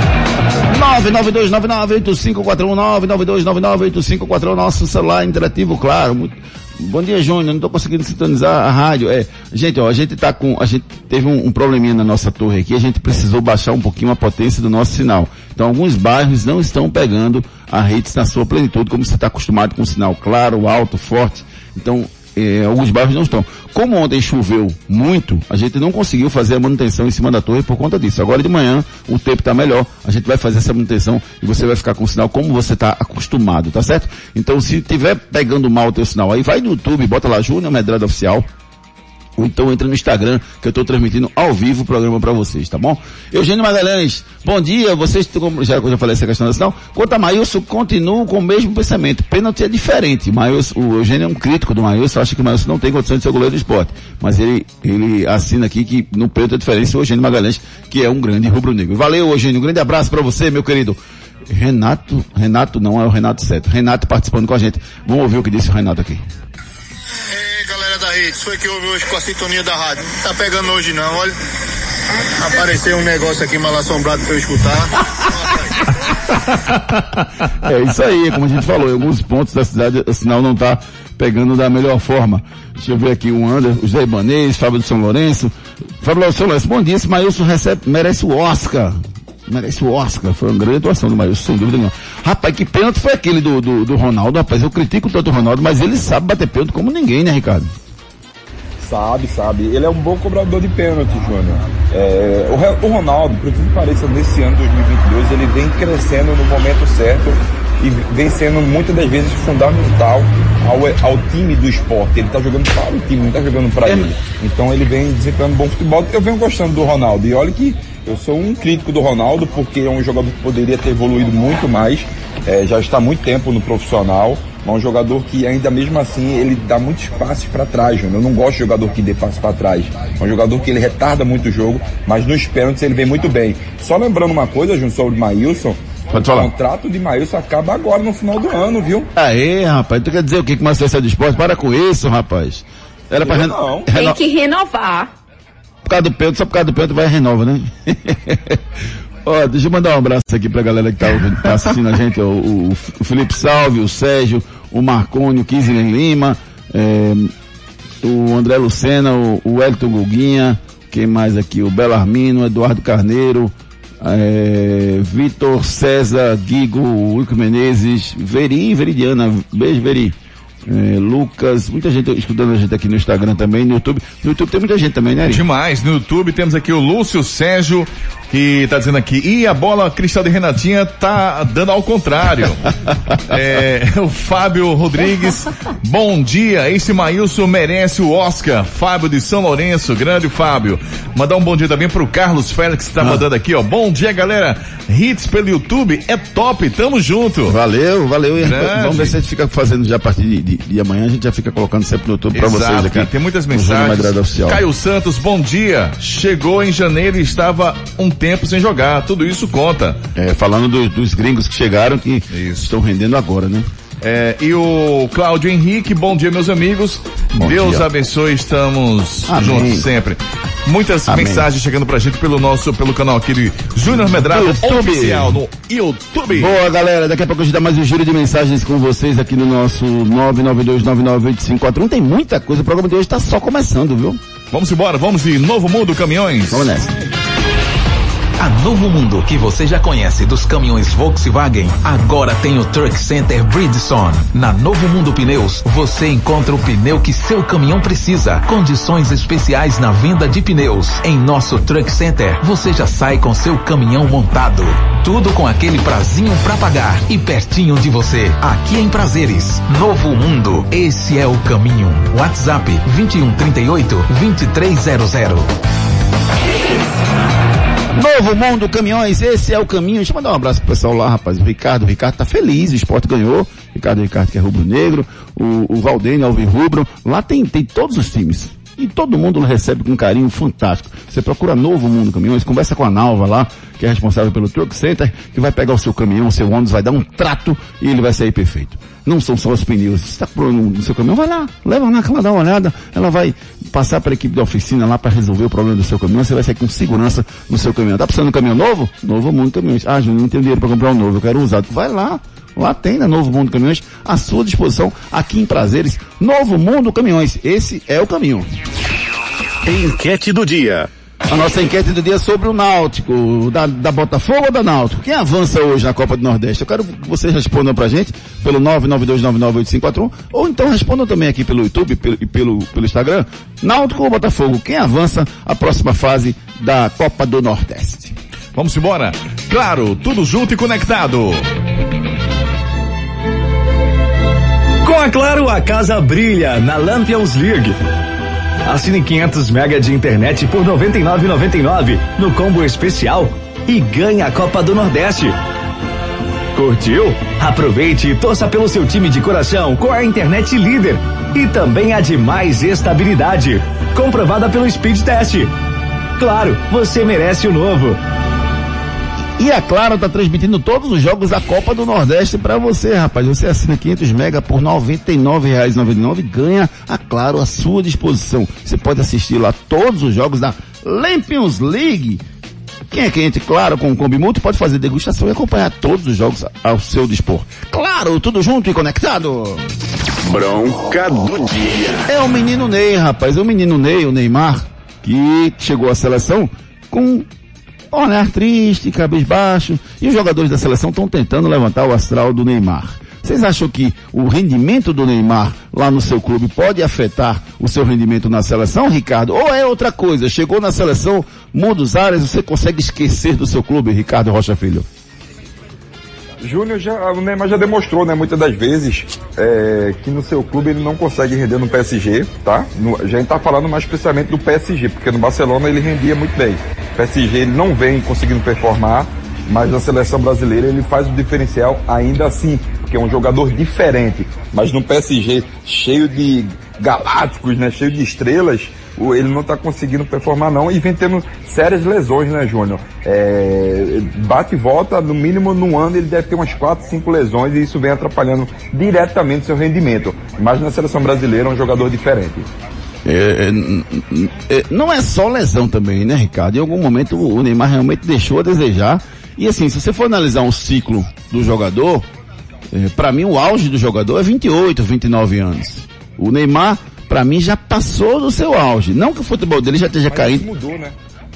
992998541 nosso celular interativo, claro. Muito- Bom dia, Júnior. Não estou conseguindo sintonizar a rádio. É, gente, ó, a gente tá com, a gente teve um, um probleminha na nossa torre aqui. A gente precisou baixar um pouquinho a potência do nosso sinal. Então, alguns bairros não estão pegando a rede na sua plenitude, como você está acostumado com um sinal claro, alto, forte. Então, é, alguns bairros não estão. Como ontem choveu muito, a gente não conseguiu fazer a manutenção em cima da torre por conta disso. Agora de manhã, o tempo está melhor, a gente vai fazer essa manutenção e você vai ficar com o sinal como você está acostumado, tá certo? Então se tiver pegando mal o teu sinal aí, vai no YouTube, bota lá Júnior Medrada Oficial, ou então entra no Instagram, que eu estou transmitindo ao vivo o programa para vocês, tá bom? Eugênio Magalhães, bom dia, vocês, já, já falei essa questão da sinal, quanto a Maílson, continuo com o mesmo pensamento, pênalti é diferente, Maílson, o Eugênio é um crítico do Maílson, acha que o Maílson não tem condições de ser goleiro do esporte, mas ele, ele assina aqui que no pênalti é diferente, o Eugênio Magalhães, que é um grande rubro-negro. Valeu, Eugênio, um grande abraço para você, meu querido. Renato, Renato não é o Renato certo, Renato participando com a gente, vamos ouvir o que disse o Renato aqui. Ei, galera da rede, foi que ouve hoje com a sintonia da rádio. Não tá pegando hoje não, olha. Apareceu um negócio aqui mal assombrado pra eu escutar. É isso aí, como a gente falou, em alguns pontos da cidade o sinal não está pegando da melhor forma. Deixa eu ver aqui o Ander, o Zé Ibanês, Fábio do São Lourenço. Fábio do São Lourenço, bom dia, esse Maílson recebe, merece o Oscar. Merece o Oscar, foi uma grande atuação do Maílson, sem dúvida nenhuma. Rapaz, que pênalti foi aquele do, do, do Ronaldo, rapaz, eu critico tanto o Ronaldo, mas ele sabe bater pênalti como ninguém, né, Ricardo? Sabe, sabe. Ele é um bom cobrador de pênalti, Júnior. É, o, o Ronaldo, por que pareça, nesse ano 2022, ele vem crescendo no momento certo e vem sendo muitas das vezes fundamental ao, ao time do esporte. Ele está jogando para o time, não está jogando para ele. Então ele vem desempenhando bom futebol. Eu venho gostando do Ronaldo. E olha que eu sou um crítico do Ronaldo, porque é um jogador que poderia ter evoluído muito mais. É, já está há muito tempo no profissional. Mas é um jogador que ainda mesmo assim ele dá muitos passes para trás, Júnior. Eu não gosto de jogador que dê passes para trás. É um jogador que ele retarda muito o jogo, mas nos pênaltis ele vem muito bem. Só lembrando uma coisa, Júnior, sobre o Maílson, Pode falar. o contrato de Maílson acaba agora no final do ano, viu? Aê, rapaz, tu quer dizer o que com uma seleção de esporte? Para com isso, rapaz. Era pra reno... não. Tem que renovar. Por causa do pênalti, só por causa do pênalti vai e renova, né? Ó, deixa eu mandar um abraço aqui pra galera que tá, ouvindo, tá assistindo a gente, o, o Felipe Salve, o Sérgio, o Marconi, o Kisley Lima, é, o André Lucena, o, o Elton Guguinha, quem mais aqui? O Belo Armino, o Eduardo Carneiro, é, Vitor César, Guigo, Wilco Menezes, Veri, Veridiana, beijo Veri. É, Lucas, muita gente escutando a gente aqui no Instagram também, no YouTube. No YouTube tem muita gente também, né, Ari? Demais. No YouTube temos aqui o Lúcio Sérgio, que tá dizendo aqui, e a bola cristal de Renatinha tá dando ao contrário. é, o Fábio Rodrigues, bom dia, esse Maílson merece o Oscar. Fábio de São Lourenço, grande Fábio. Mandar um bom dia também pro Carlos Félix, que tá mandando aqui, ó. Bom dia, galera. Hits pelo YouTube é top, tamo junto. Valeu, valeu. Grande. Vamos ver se a gente fica fazendo já a partir de, de, de amanhã, a gente já fica colocando sempre no YouTube pra vocês aqui. tem muitas mensagens. Caio Santos, bom dia. Chegou em janeiro e estava um tempo sem jogar. Tudo isso conta. É, falando dos, dos gringos que chegaram que estão rendendo agora, né? É, e o Cláudio Henrique, bom dia, meus amigos. Bom Deus dia. abençoe, estamos Amém. juntos sempre. Muitas Amém. mensagens chegando pra gente pelo nosso, pelo canal aqui de Júnior Medrado YouTube. Oficial no YouTube. Boa, galera. Daqui a pouco a gente dá mais um giro de mensagens com vocês aqui no nosso 992998541. Tem muita coisa. O programa de hoje tá só começando, viu? Vamos embora, vamos de Novo Mundo Caminhões. Vamos nessa. A Novo Mundo, que você já conhece dos caminhões Volkswagen, agora tem o Truck Center Bridgestone. Na Novo Mundo Pneus, você encontra o pneu que seu caminhão precisa. Condições especiais na venda de pneus. Em nosso Truck Center, você já sai com seu caminhão montado. Tudo com aquele prazinho pra pagar e pertinho de você. Aqui em Prazeres. Novo Mundo, esse é o caminho. WhatsApp 2138 2300. Novo Mundo Caminhões, esse é o caminho. Deixa eu mandar um abraço pro pessoal lá, rapaz. O Ricardo, o Ricardo tá feliz, o esporte ganhou. Ricardo, Ricardo que é rubro-negro. O, o Valdênio, Alvirrubro. Lá tem, tem todos os times. E todo mundo recebe com carinho fantástico. Você procura Novo Mundo Caminhões, conversa com a Nalva lá, que é responsável pelo Truck Center, que vai pegar o seu caminhão, o seu ônibus, vai dar um trato e ele vai sair perfeito. Não são só os pneus. Se está com problema no seu caminhão, vai lá, leva lá, que ela dá uma olhada, ela vai passar para a equipe da oficina lá para resolver o problema do seu caminhão, você vai sair com segurança no seu caminhão. Tá precisando de um caminhão novo? Novo Mundo Caminhões. Ah, Júnior, não tenho dinheiro para comprar um novo, eu quero um usado. Vai lá, Lá tem na Novo Mundo Caminhões à sua disposição aqui em Prazeres. Novo Mundo Caminhões. Esse é o caminho. Enquete do dia. A nossa enquete do dia é sobre o Náutico, da, da Botafogo ou da Náutico? Quem avança hoje na Copa do Nordeste? Eu quero que vocês respondam pra gente pelo 992998541 ou então respondam também aqui pelo YouTube pelo- e pelo, pelo Instagram. Náutico ou Botafogo? Quem avança a próxima fase da Copa do Nordeste? Vamos embora. Claro, tudo junto e conectado. Com a Claro, a casa brilha na Lampions League. Assine 500 mega de internet por 99,99 no combo especial e ganhe a Copa do Nordeste. Curtiu? Aproveite e torça pelo seu time de coração com a internet líder e também a de mais estabilidade, comprovada pelo Speed Test. Claro, você merece o novo. E a Claro está transmitindo todos os jogos da Copa do Nordeste para você, rapaz. Você assina 500 mega por R$ 99,99 e ganha a Claro à sua disposição. Você pode assistir lá todos os jogos da Lampions League. Quem é cliente Claro com o Combimulto pode fazer degustação e acompanhar todos os jogos ao seu dispor. Claro, tudo junto e conectado. Bronca do dia. É o menino Ney, rapaz. É o menino Ney, o Neymar, que chegou à seleção com olhar triste, cabisbaixo. E os jogadores da seleção estão tentando levantar o astral do Neymar. Vocês acham que o rendimento do Neymar lá no seu clube pode afetar o seu rendimento na seleção, Ricardo? Ou é outra coisa? Chegou na seleção, muda os áreas, você consegue esquecer do seu clube, Ricardo Rocha Filho? Júnior já, o Neymar já demonstrou, né, muitas das vezes, é, que no seu clube ele não consegue render no PSG, tá? No, a gente tá falando mais especialmente do PSG, porque no Barcelona ele rendia muito bem. O PSG ele não vem conseguindo performar, mas na seleção brasileira ele faz o diferencial ainda assim, porque é um jogador diferente. Mas no PSG, cheio de galácticos, né, cheio de estrelas, ele não está conseguindo performar não e vem tendo sérias lesões, né, Júnior? É, bate e volta, no mínimo num ano ele deve ter umas 4, 5 lesões e isso vem atrapalhando diretamente seu rendimento. Mas na seleção brasileira é um jogador diferente. É, é, é, não é só lesão também, né, Ricardo? Em algum momento o Neymar realmente deixou a desejar. E assim, se você for analisar um ciclo do jogador, é, para mim o auge do jogador é 28, 29 anos. O Neymar para mim já passou do seu auge. Não que o futebol dele já esteja caindo. Mudou, né?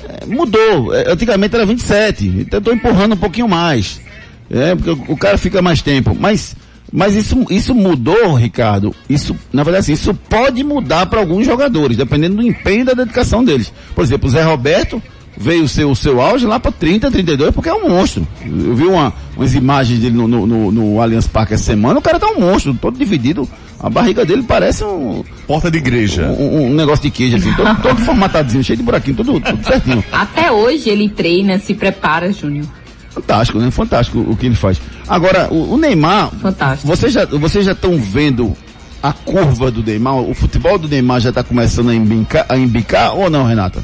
É, mudou. É, antigamente era 27. Então eu tô empurrando um pouquinho mais. É, porque o cara fica mais tempo. Mas, mas isso, isso mudou, Ricardo. Isso, na verdade, assim, isso pode mudar para alguns jogadores, dependendo do empenho e da dedicação deles. Por exemplo, o Zé Roberto veio o seu, o seu auge lá para 30, 32, porque é um monstro. Eu vi uma, umas imagens dele no, no, no, no Allianz Parque essa semana, o cara tá um monstro, todo dividido a barriga dele parece um. Porta de igreja. Um, um negócio de queijo, assim, todo, todo formatadinho, cheio de buraquinho, tudo, tudo certinho. Até hoje ele treina, se prepara, Júnior. Fantástico, né? Fantástico o que ele faz. Agora, o, o Neymar. Fantástico. Vocês já, vocês já estão vendo a curva do Neymar? O futebol do Neymar já está começando a embicar, a embicar ou não, Renata?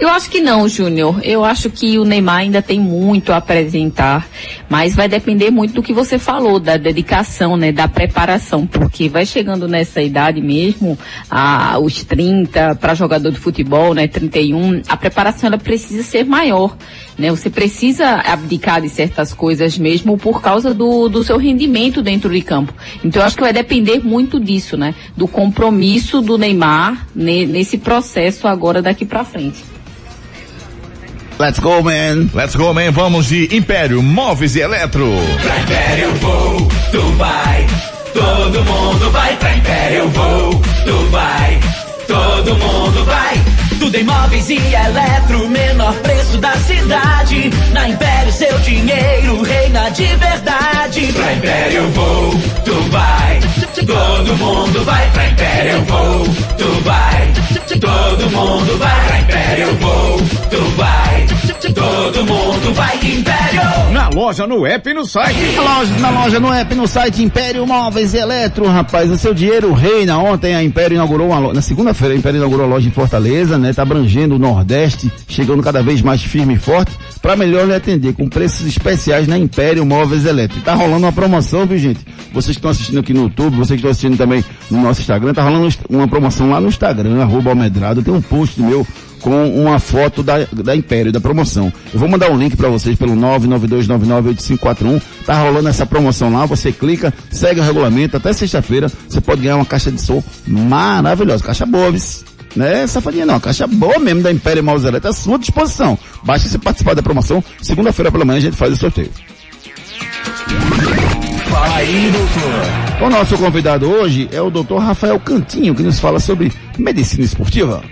Eu acho que não, Júnior. Eu acho que o Neymar ainda tem muito a apresentar, mas vai depender muito do que você falou, da dedicação, né, da preparação, porque vai chegando nessa idade mesmo, a, os 30 para jogador de futebol, né, 31, a preparação ela precisa ser maior, né? Você precisa abdicar de certas coisas mesmo por causa do, do seu rendimento dentro de campo. Então eu acho que vai depender muito disso, né, do compromisso do Neymar ne, nesse processo agora daqui para frente. Let's go, man. Let's go, man. Vamos de Império Móveis e Eletro. Pra Império vou, tu vai. Todo mundo vai pra Império vou, tu vai. Todo mundo vai. Tudo em móveis e eletro, menor preço da cidade. Na Império seu dinheiro reina de verdade. Pra Império vou, tu vai. Todo mundo vai pra Império vou, tu vai. Todo mundo vai pra Império vou, tu vai. Todo mundo vai Império. Na loja, no app e no site. Na loja, na loja, no app, no site Império Móveis e Eletro, rapaz. O seu dinheiro reina. Ontem a Império inaugurou uma loja. Na segunda-feira a Império inaugurou a loja em Fortaleza, né? Tá abrangendo o Nordeste, chegando cada vez mais firme e forte, para melhor lhe atender, com preços especiais na Império Móveis Eletro. Tá rolando uma promoção, viu gente? Vocês que estão assistindo aqui no YouTube, vocês que estão assistindo também no nosso Instagram, tá rolando uma promoção lá no Instagram, arroba Almedrado. Tem um post meu com uma foto da, da Império, da promoção. Eu vou mandar um link para vocês pelo 992998541. Tá rolando essa promoção lá, você clica, segue o regulamento, até sexta-feira você pode ganhar uma caixa de som maravilhosa, caixa boa, né, safadinha não, caixa boa mesmo da Império Mausoleta à sua disposição. Basta você participar da promoção, segunda-feira pela manhã a gente faz o sorteio. Fala aí, doutor. O nosso convidado hoje é o doutor Rafael Cantinho, que nos fala sobre medicina esportiva.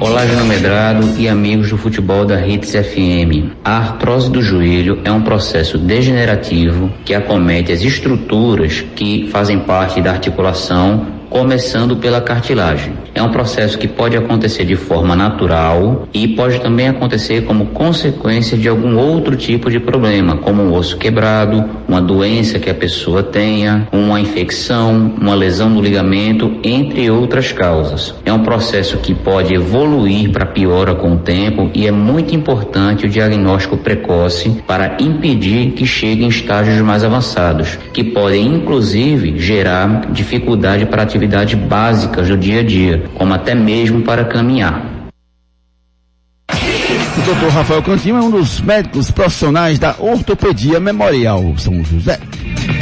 Olá, Jana Medrado e amigos do futebol da Hits FM. A artrose do joelho é um processo degenerativo que acomete as estruturas que fazem parte da articulação começando pela cartilagem. É um processo que pode acontecer de forma natural e pode também acontecer como consequência de algum outro tipo de problema, como um osso quebrado, uma doença que a pessoa tenha, uma infecção, uma lesão no ligamento, entre outras causas. É um processo que pode evoluir para piora com o tempo e é muito importante o diagnóstico precoce para impedir que chegue em estágios mais avançados, que podem inclusive gerar dificuldade para atividade atividades básicas do dia a dia, como até mesmo para caminhar. O Dr. Rafael Cantinho é um dos médicos profissionais da Ortopedia Memorial São José.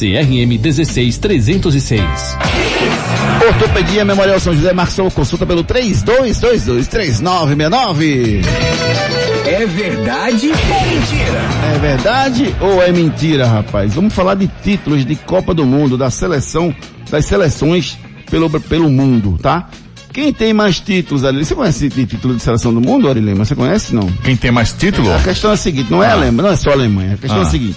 CRM 16306. Ortopedia Memorial São José Marçou, consulta pelo 32223969. É verdade ou mentira? É verdade ou é mentira, rapaz? Vamos falar de títulos de Copa do Mundo, da seleção, das seleções pelo, pelo mundo, tá? Quem tem mais títulos ali? Você conhece de título de seleção do mundo, Ari Lema? Você conhece, não? Quem tem mais título? A questão é a seguinte, não é a Alemanha, não é só a Alemanha. A questão é a Ah. seguinte.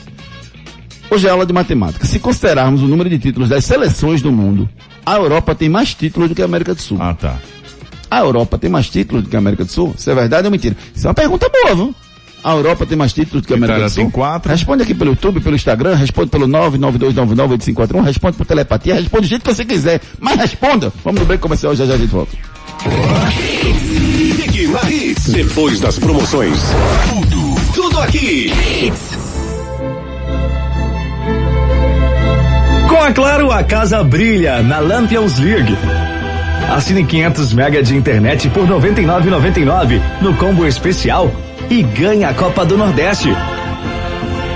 Hoje é aula de matemática. Se considerarmos o número de títulos das seleções do mundo, a Europa tem mais títulos do que a América do Sul. Ah, tá. A Europa tem mais títulos do que a América do Sul? Isso é verdade ou mentira? Isso é uma pergunta boa, viu? A Europa tem mais títulos do que a América Itália do Sul? tem quatro. Responde aqui pelo YouTube, pelo Instagram, responde pelo 992998541, responde por telepatia, responde do jeito que você quiser. Mas responda! Vamos no break comercial, já já a gente volta. Depois das promoções. Tudo, tudo aqui. Com a Claro, a casa brilha na Lampions League. Assine 500 mega de internet por 99,99 no combo especial e ganhe a Copa do Nordeste.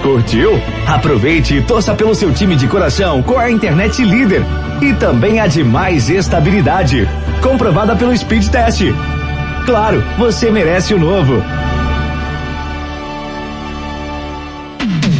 Curtiu? Aproveite e torça pelo seu time de coração com a internet líder e também a de mais estabilidade, comprovada pelo Speed Test. Claro, você merece o novo.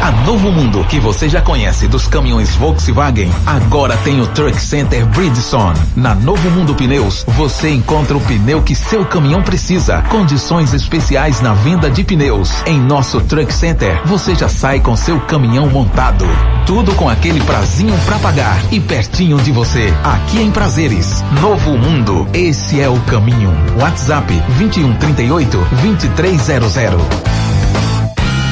A Novo Mundo, que você já conhece dos caminhões Volkswagen, agora tem o Truck Center Bridgestone. Na Novo Mundo Pneus, você encontra o pneu que seu caminhão precisa. Condições especiais na venda de pneus. Em nosso Truck Center, você já sai com seu caminhão montado. Tudo com aquele prazinho pra pagar e pertinho de você. Aqui em Prazeres. Novo Mundo, esse é o caminho. WhatsApp 2138 2300.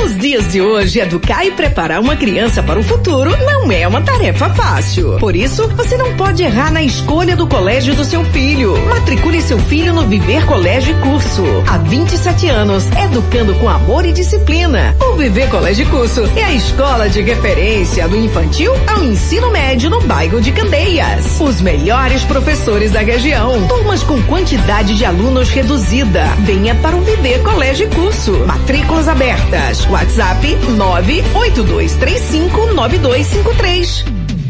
Nos dias de hoje, educar e preparar uma criança para o futuro não é uma tarefa fácil. Por isso, você não pode errar na escolha do colégio do seu filho. Matricule seu filho no Viver Colégio e Curso. Há 27 anos, educando com amor e disciplina. O Viver Colégio e Curso é a escola de referência do infantil ao ensino médio no bairro de Candeias. Os melhores professores da região. Turmas com quantidade de alunos reduzida. Venha para o Viver Colégio e Curso. Matrículas abertas. WhatsApp 982359253.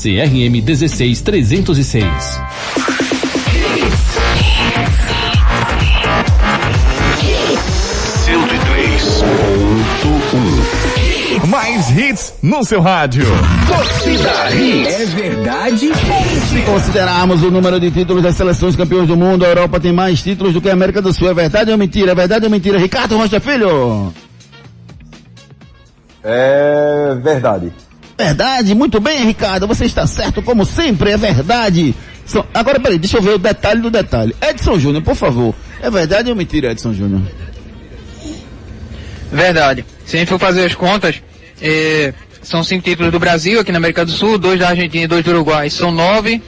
CRM 16306. Mais hits no seu rádio. Torcida Hits. É verdade? Se considerarmos o número de títulos das seleções campeões do mundo, a Europa tem mais títulos do que a América do Sul. É verdade ou mentira? É verdade ou mentira? Ricardo Rocha Filho? É verdade. Verdade, muito bem, Ricardo. Você está certo, como sempre, é verdade. Agora, peraí, deixa eu ver o detalhe do detalhe. Edson Júnior, por favor. É verdade ou mentira, Edson Júnior? Verdade. Se a gente for fazer as contas, eh, são cinco títulos do Brasil aqui na América do Sul, dois da Argentina e dois do Uruguai. São nove.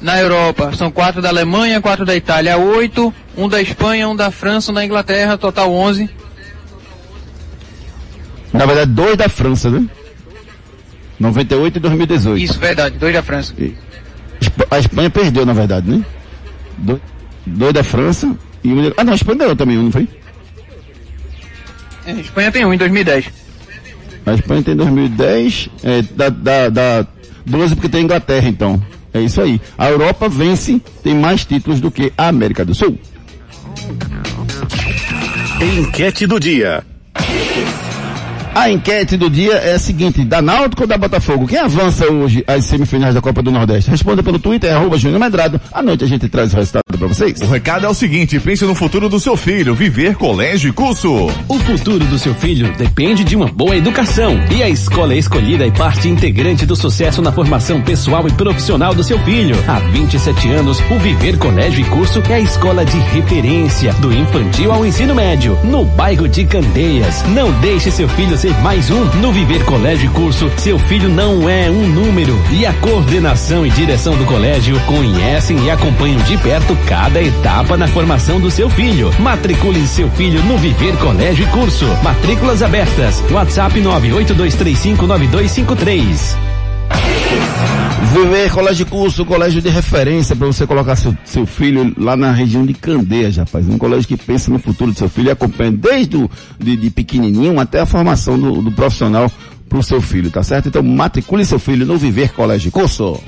Na Europa, são quatro da Alemanha, quatro da Itália, oito. Um da Espanha, um da França, um da Inglaterra, total onze. Na verdade, dois da França, né? 98 e 2018. Isso, verdade, dois da França. A Espanha perdeu, na verdade, né? Do- Dois da França e um... Ah, não, a Espanha ganhou também um, não foi? É, A Espanha tem um em 2010. A Espanha tem 2010, é, da, da, da 12 porque tem Inglaterra, então. É isso aí. A Europa vence, tem mais títulos do que a América do Sul. Enquete do dia. A enquete do dia é a seguinte, da Náutico ou da Botafogo? Quem avança hoje às semifinais da Copa do Nordeste? Responda pelo Twitter, arroba Júnior Medrado. À noite a gente traz o resultado pra vocês. O recado é o seguinte, pense no futuro do seu filho, viver colégio e curso. O futuro do seu filho depende de uma boa educação. E a escola escolhida é parte integrante do sucesso na formação pessoal e profissional do seu filho. Há 27 anos, o Viver Colégio e Curso é a escola de referência, do infantil ao ensino médio, no bairro de Candeias. Não deixe seu filho ser mais um. No Viver Colégio e Curso, seu filho não é um número. E a coordenação e direção do colégio conhecem e acompanham de perto cada etapa na formação do seu filho. Matricule seu filho no Viver Colégio e Curso. Matrículas abertas. WhatsApp 982359253. Viver Colégio de Curso, colégio de referência para você colocar seu, seu filho lá na região de Candeias, rapaz. Um colégio que pensa no futuro do seu filho e acompanha desde o, de, de pequenininho até a formação do, do profissional para o seu filho, tá certo? Então matricule seu filho no Viver Colégio de Curso.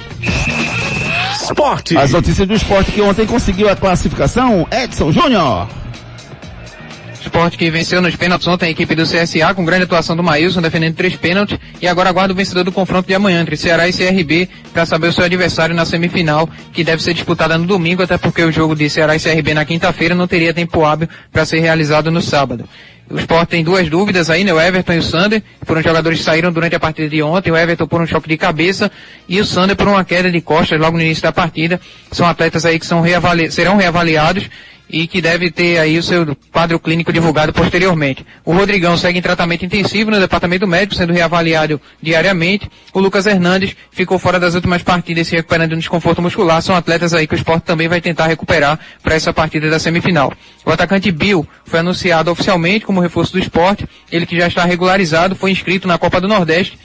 Esporte. As notícias do esporte que ontem conseguiu a classificação, Edson Júnior. Esporte que venceu nos pênaltis ontem a equipe do CSA com grande atuação do Maílson defendendo três pênaltis e agora aguarda o vencedor do confronto de amanhã entre Ceará e CRB para saber o seu adversário na semifinal que deve ser disputada no domingo até porque o jogo de Ceará e CRB na quinta-feira não teria tempo hábil para ser realizado no sábado. O Sport tem duas dúvidas aí, né? O Everton e o Sander, foram jogadores que saíram durante a partida de ontem. O Everton por um choque de cabeça e o Sander por uma queda de costas logo no início da partida. São atletas aí que são reavali serão reavaliados e que deve ter aí o seu quadro clínico divulgado posteriormente. O Rodrigão segue em tratamento intensivo no departamento médico, sendo reavaliado diariamente. O Lucas Hernandes ficou fora das últimas partidas, se recuperando de um desconforto muscular. São atletas aí que o esporte também vai tentar recuperar para essa partida da semifinal. O atacante Bill foi anunciado oficialmente como reforço do esporte. Ele que já está regularizado, foi inscrito na Copa do Nordeste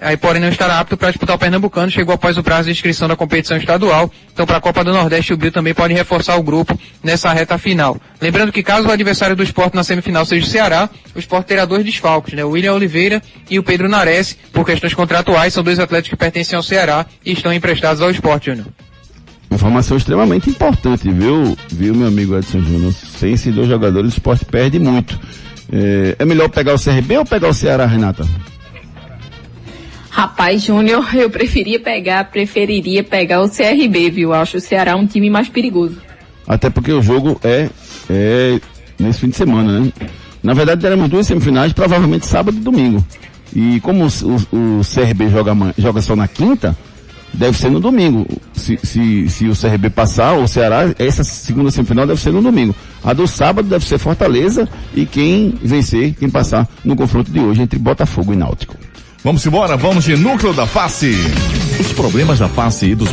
aí porém não estará apto para disputar o Pernambucano, chegou após o prazo de inscrição da competição estadual, então para a Copa do Nordeste o Bill também pode reforçar o grupo nessa reta final. Lembrando que caso o adversário do esporte na semifinal seja o Ceará, o esporte terá dois desfalques, né? O William Oliveira e o Pedro Nares, por questões contratuais, são dois atletas que pertencem ao Ceará e estão emprestados ao esporte, Júnior. Informação extremamente importante, viu, viu meu amigo Edson Júnior? Sem esses dois jogadores o esporte perde muito. É, é melhor pegar o CRB ou pegar o Ceará, Renata? Rapaz, Júnior, eu preferia pegar, preferiria pegar o CRB, viu? Acho o Ceará um time mais perigoso. Até porque o jogo é, é nesse fim de semana, né? Na verdade, teremos duas semifinais, provavelmente sábado e domingo. E como o, o, o CRB joga, joga só na quinta, deve ser no domingo. Se, se, se o CRB passar, o Ceará, essa segunda semifinal deve ser no domingo. A do sábado deve ser Fortaleza e quem vencer, quem passar no confronto de hoje entre Botafogo e Náutico. Vamos embora, vamos de núcleo da face. Os problemas da face e dos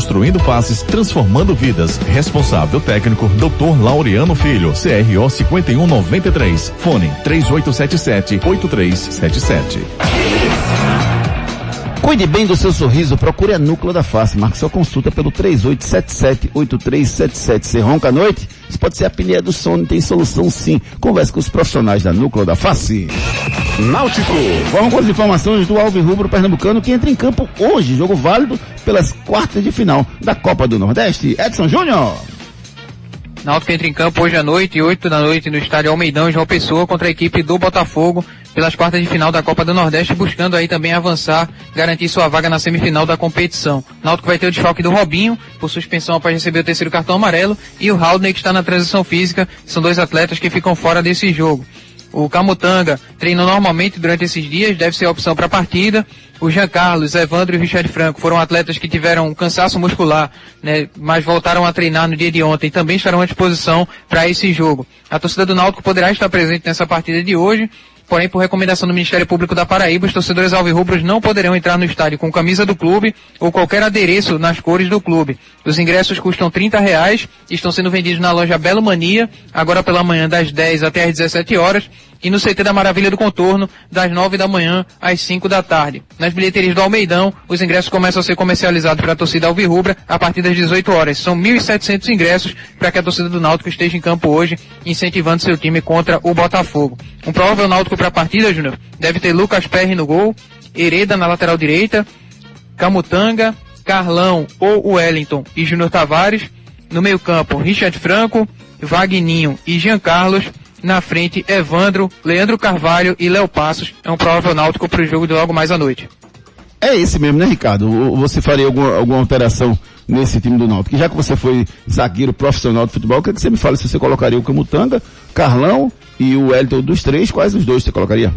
reconstruindo faces, transformando vidas. Responsável técnico, Dr. Laureano Filho, CRO 5193. Fone 3877 8377. Cuide bem do seu sorriso, procure a Núcleo da Face. Marque sua consulta pelo 3877-8377. Você ronca à noite? Isso pode ser a apneia do sono, tem solução sim. Converse com os profissionais da Núcleo da Face. Náutico. Vamos com as informações do Alves Rubro Pernambucano que entra em campo hoje. Jogo válido pelas quartas de final da Copa do Nordeste. Edson Júnior. Náutico entra em campo hoje à noite, 8 da noite, no estádio Almeidão, João Pessoa, contra a equipe do Botafogo, pelas quartas de final da Copa do Nordeste, buscando aí também avançar, garantir sua vaga na semifinal da competição. Náutico vai ter o desfalque do Robinho, por suspensão após receber o terceiro cartão amarelo, e o Haldner, que está na transição física, são dois atletas que ficam fora desse jogo. O Camutanga treina normalmente durante esses dias, deve ser a opção para a partida. O Jean Carlos, Evandro e o Richard Franco foram atletas que tiveram um cansaço muscular, né, mas voltaram a treinar no dia de ontem e também estarão à disposição para esse jogo. A torcida do Náutico poderá estar presente nessa partida de hoje, porém por recomendação do Ministério Público da Paraíba, os torcedores alvirrubros não poderão entrar no estádio com camisa do clube ou qualquer adereço nas cores do clube. Os ingressos custam 30 reais estão sendo vendidos na loja Belo Mania, agora pela manhã das 10 até as 17 horas, e no CT da Maravilha do Contorno, das 9 da manhã às 5 da tarde. Nas bilheterias do Almeidão, os ingressos começam a ser comercializados para a torcida alvirrubra a partir das 18 horas. São 1.700 ingressos para que a torcida do Náutico esteja em campo hoje, incentivando seu time contra o Botafogo. Um provável Náutico para a partida, Júnior, deve ter Lucas Perry no gol, Hereda na lateral direita, Camutanga, Carlão ou Wellington e Júnior Tavares. No meio campo, Richard Franco, Vagninho e Jean Carlos. Na frente, Evandro, Leandro Carvalho e Léo Passos. É um provável náutico para o jogo de logo mais à noite. É esse mesmo, né, Ricardo? Ou Você faria alguma, alguma alteração nesse time do Náutico? Já que você foi zagueiro profissional de futebol, eu queria que você me fale se você colocaria o Camutanga, Carlão e o Wellington dos três, quais os dois você colocaria?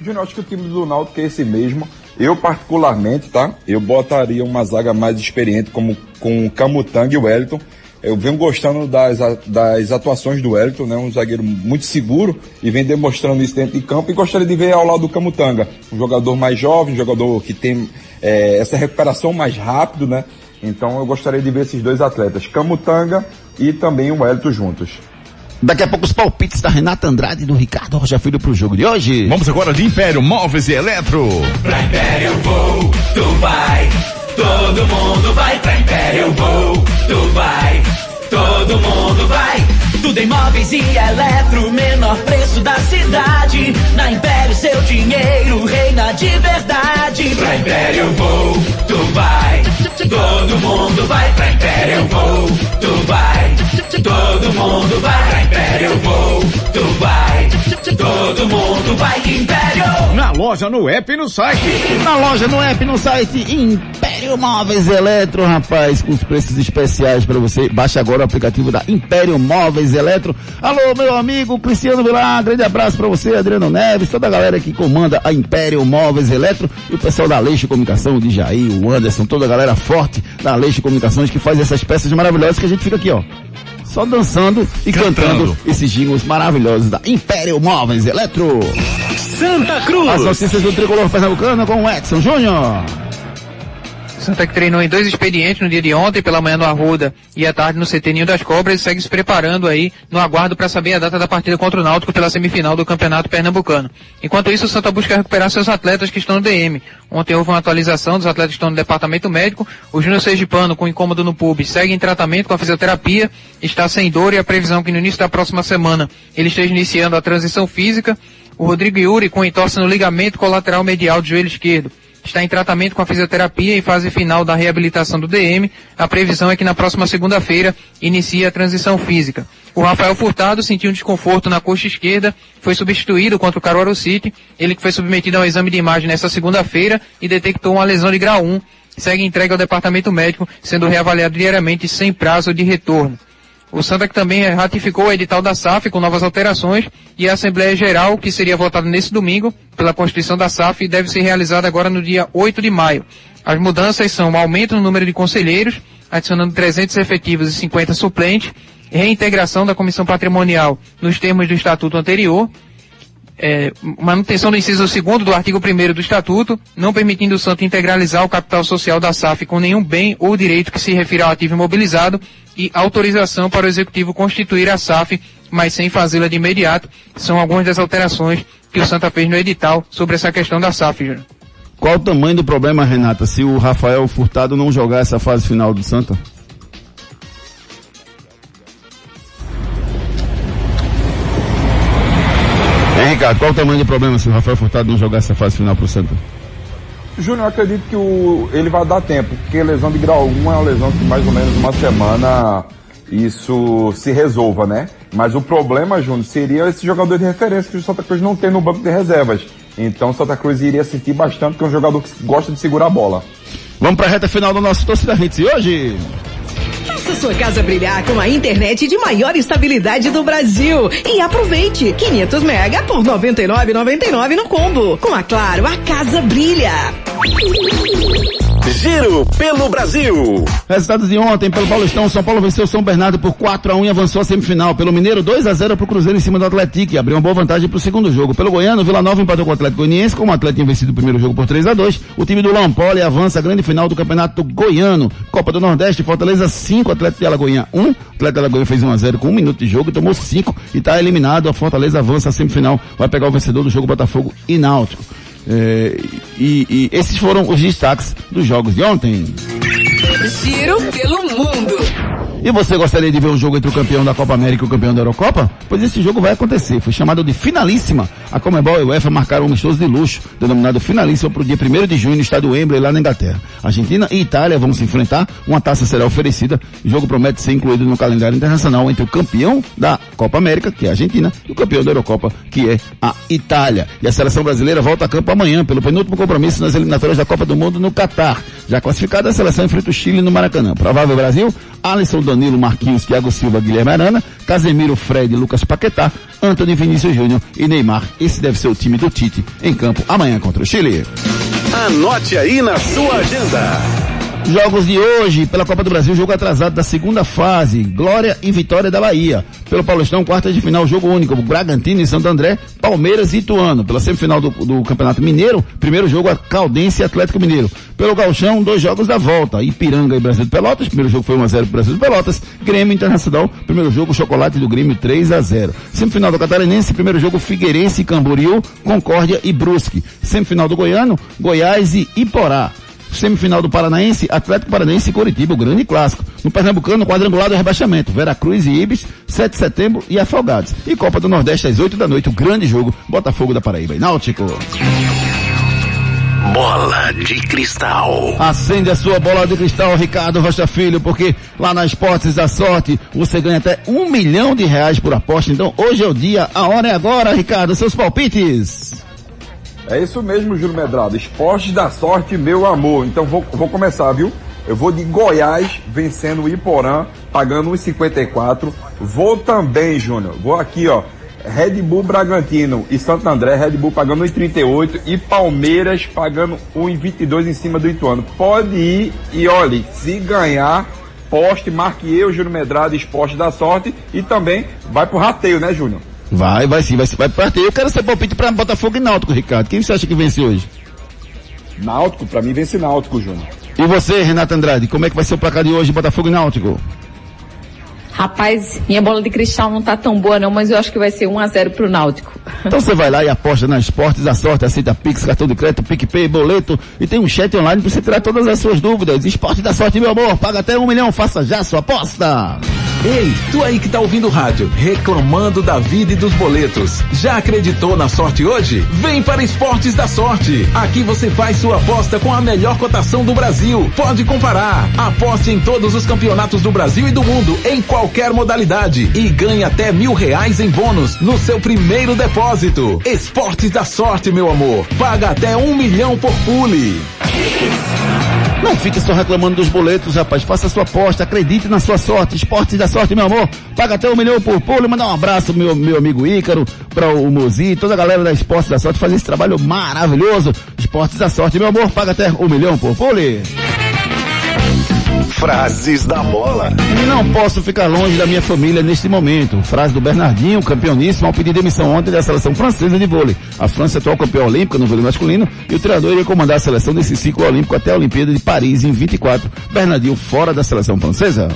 Júnior, acho que o time do Náutico é esse mesmo. Eu, particularmente, tá? Eu botaria uma zaga mais experiente como com o Camutanga e o Wellington. Eu venho gostando das, das atuações do Wellington, né? Um zagueiro muito seguro e vem demonstrando isso dentro de campo e gostaria de ver ao lado do Camutanga. Um jogador mais jovem, um jogador que tem eh, essa recuperação mais rápido, né? Então eu gostaria de ver esses dois atletas, Camutanga e também o Wellington juntos. Daqui a pouco os palpites da Renata Andrade e do Ricardo Rocha Filho pro jogo de hoje. Vamos agora de Império Móveis e Eletro. Pra Império vou, tu vai. Todo mundo vai pra Império vou, tu vai. Todo mundo vai. Tudo em móveis e eletro, menor preço da cidade. Na Império seu dinheiro reina de verdade. Pra Império vou, tu vai. Todo mundo vai pra Império vou, tu vai. Todo mundo vai pra Império vou, tu vai. Todo mundo vai Império. Na loja, no app e no site. Na loja, no app, no site Império Móveis Eletro, rapaz, com os preços especiais para você. Baixe agora o aplicativo da Império Móveis Eletro. Alô, meu amigo Cristiano Vilar, grande abraço para você, Adriano Neves, toda a galera que comanda a Império Móveis Eletro e o pessoal da Leixo Comunicação, de Jair, o Anderson, toda a galera forte da Leixo Comunicações que faz essas peças maravilhosas que a gente fica aqui, ó. Só dançando e cantando, esses jingles maravilhosos da Império Móveis Eletro. Santa Cruz. As notícias do Tricolor Pernambucano com o Edson Júnior. Santa que treinou em dois expedientes no dia de ontem, pela manhã no Arruda e à tarde no CT Ninho das Cobras e segue se preparando aí no aguardo para saber a data da partida contra o Náutico pela semifinal do Campeonato Pernambucano. Enquanto isso, o Santa busca recuperar seus atletas que estão no DM. Ontem houve uma atualização dos atletas que estão no departamento médico. O Júnior Sergipano, com incômodo no pub, segue em tratamento com a fisioterapia, está sem dor e a previsão é que no início da próxima semana ele esteja iniciando a transição física. O Rodrigo Yuri, com entorse no ligamento colateral medial do joelho esquerdo, está em tratamento com a fisioterapia em fase final da reabilitação do DM. A previsão é que na próxima segunda-feira inicie a transição física. O Rafael Furtado sentiu um desconforto na coxa esquerda, foi substituído contra o Caruaru City. Ele que foi submetido ao exame de imagem nesta segunda-feira e detectou uma lesão de grau 1. Segue entregue ao departamento médico, sendo reavaliado diariamente sem prazo de retorno. O que também ratificou o edital da SAF com novas alterações e a Assembleia Geral, que seria votada nesse domingo pela Constituição da SAF, deve ser realizada agora no dia 8 de maio. As mudanças são um aumento no número de conselheiros, adicionando 300 efetivos e 50 suplentes, reintegração da Comissão Patrimonial nos termos do Estatuto anterior, é, manutenção do inciso segundo do artigo 1 do Estatuto, não permitindo o Santa integralizar o capital social da SAF com nenhum bem ou direito que se refira ao ativo imobilizado e autorização para o Executivo constituir a SAF, mas sem fazê-la de imediato. São algumas das alterações que o Santa fez no edital sobre essa questão da SAF, Júnior. Qual o tamanho do problema, Renata, se o Rafael Furtado não jogar essa fase final do Santa? Hein, Ricardo, qual o tamanho do problema se o Rafael Furtado não jogar essa fase final pro Santa? Júnior, eu acredito que o, ele vai dar tempo, porque lesão de grau 1 é uma lesão que mais ou menos uma semana isso se resolva, né? Mas o problema, Júnior, seria esse jogador de referência que o Santa Cruz não tem no banco de reservas. Então o Santa Cruz iria sentir bastante que é um jogador que gosta de segurar a bola. Vamos para a reta final do nosso Torcida Hits e hoje... Faça sua casa brilhar com a internet de maior estabilidade do Brasil. E aproveite 500 mega por 99,99 no combo. Com a Claro, a casa brilha. Giro pelo Brasil. Resultados de ontem pelo Paulistão, São Paulo venceu São Bernardo por 4 a 1 e avançou à semifinal. Pelo Mineiro, 2 a 0 para o Cruzeiro em cima do Atlético e abriu uma boa vantagem para o segundo jogo. Pelo Goiano, Vila Nova empatou com o Atlético Goianiense, como o Atlético tinha vencido o primeiro jogo por 3 a 2 O time do Lampoli avança à grande final do Campeonato Goiano. Copa do Nordeste, Fortaleza 5, Atlético de Alagoinha 1. Um. Atlético de Alagoinha fez 1 a 0 com um minuto de jogo e tomou 5 e está eliminado. A Fortaleza avança à semifinal, vai pegar o vencedor do jogo Botafogo e Náutico. É, e, e, esses foram os destaques dos jogos de ontem. Giro pelo mundo. E você gostaria de ver um jogo entre o campeão da Copa América e o campeão da Eurocopa? Pois esse jogo vai acontecer. Foi chamado de finalíssima. A Comebol e o UEFA marcaram um amistoso de luxo, denominado finalíssima para o dia 1 de junho no estádio Wembley, lá na Inglaterra. Argentina e Itália vão se enfrentar. Uma taça será oferecida. O jogo promete ser incluído no calendário internacional entre o campeão da Copa América, que é a Argentina, e o campeão da Eurocopa, que é a Itália. E a seleção brasileira volta a campo amanhã, pelo penúltimo compromisso nas eliminatórias da Copa do Mundo no Catar. Já classificada, a seleção enfrenta o Chile no Maracanã. Provável Brasil, Alisson Danilo Marquinhos, Thiago Silva, Guilherme Arana, Casemiro, Fred, Lucas Paquetá, Antônio Vinícius Júnior e Neymar. Esse deve ser o time do Tite em campo amanhã contra o Chile. Anote aí na sua agenda. Jogos de hoje, pela Copa do Brasil, jogo atrasado da segunda fase, Glória e Vitória da Bahia. Pelo Paulistão, quarta de final, jogo único, Bragantino e Santo André, Palmeiras e Ituano. Pela semifinal do, do Campeonato Mineiro, primeiro jogo, a Caldense e Atlético Mineiro. Pelo Galchão, dois jogos da volta, Ipiranga e Brasil de Pelotas, primeiro jogo foi 1x0 pro Brasil de Pelotas, Grêmio Internacional, primeiro jogo, Chocolate do Grêmio 3 a 0 Semifinal do Catarinense, primeiro jogo, Figueirense e Camboriú, Concórdia e Brusque. Semifinal do Goiano, Goiás e Iporá semifinal do Paranaense, Atlético Paranaense e Coritiba, o grande clássico. No Pernambucano, quadrangular do rebaixamento, Veracruz e Ibis, 7 de setembro e Afogados. E Copa do Nordeste às 8 da noite, o grande jogo, Botafogo da Paraíba e Náutico. Bola de cristal. Acende a sua bola de cristal, Ricardo Rocha Filho, porque lá na Esportes da Sorte você ganha até um milhão de reais por aposta. Então hoje é o dia, a hora é agora, Ricardo, seus palpites. É isso mesmo, Júlio Medrado. Esportes da sorte, meu amor. Então vou, vou começar, viu? Eu vou de Goiás vencendo o Iporã, pagando 1,54. Vou também, Júnior. Vou aqui, ó. Red Bull Bragantino e Santo André, Red Bull pagando 1,38 e Palmeiras pagando 1,22 em cima do Ituano. Pode ir e olhe, se ganhar, poste, marque eu, Júnior Medrado, esporte da sorte e também vai pro rateio, né, Júnior? Vai, vai sim, vai, vai partir. Eu quero ser palpite pra Botafogo e Náutico, Ricardo. Quem você acha que vence hoje? Náutico, pra mim vence Náutico, Júnior. E você, Renato Andrade, como é que vai ser o placar de hoje, Botafogo e Náutico? Rapaz, minha bola de cristal não tá tão boa não, mas eu acho que vai ser 1 a 0 pro Náutico. Então você vai lá e aposta nas esportes da sorte, aceita Pix, cartão de crédito, PicPay, boleto e tem um chat online para você tirar todas as suas dúvidas. Esporte da sorte, meu amor, paga até um milhão, faça já sua aposta. Ei, tu aí que tá ouvindo o rádio, reclamando da vida e dos boletos. Já acreditou na sorte hoje? Vem para Esportes da Sorte. Aqui você faz sua aposta com a melhor cotação do Brasil. Pode comparar. Aposte em todos os campeonatos do Brasil e do mundo, em qualquer modalidade. E ganhe até mil reais em bônus no seu primeiro depósito. Esportes da Sorte, meu amor. Paga até um milhão por pule. Não fique só reclamando dos boletos, rapaz. Faça sua aposta, acredite na sua sorte. Esportes da sorte, meu amor. Paga até um milhão por pulo. Mandar um abraço meu, meu amigo Ícaro, para o Mozi, toda a galera da Esportes da Sorte fazer esse trabalho maravilhoso. Esportes da sorte, meu amor. Paga até um milhão por pule. Frases da bola. Não posso ficar longe da minha família neste momento. Frase do Bernardinho, campeoníssimo, ao pedir demissão ontem da seleção francesa de vôlei. A França é atual campeã olímpica no vôlei masculino e o treinador iria comandar a seleção desse ciclo olímpico até a Olimpíada de Paris em 24. Bernardinho fora da seleção francesa.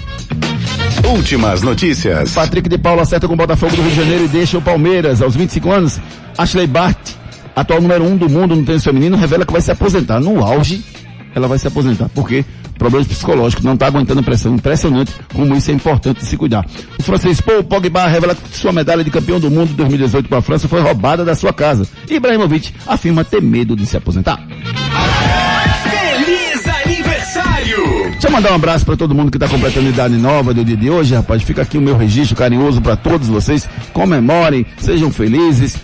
Últimas notícias. Patrick de Paula acerta com o Botafogo do Rio de Janeiro e deixa o Palmeiras aos 25 anos. Ashley Bart atual número um do mundo no tênis feminino, revela que vai se aposentar. No auge, ela vai se aposentar. Por quê? Problemas psicológicos, não está aguentando pressão. Impressionante como isso é importante de se cuidar. O francês Paul Pogba revela que sua medalha de campeão do mundo 2018 com a França foi roubada da sua casa. Ibrahimovic afirma ter medo de se aposentar. Feliz aniversário! Deixa eu mandar um abraço para todo mundo que está completando idade nova do dia de hoje, rapaz. Fica aqui o meu registro carinhoso para todos vocês. Comemorem, sejam felizes.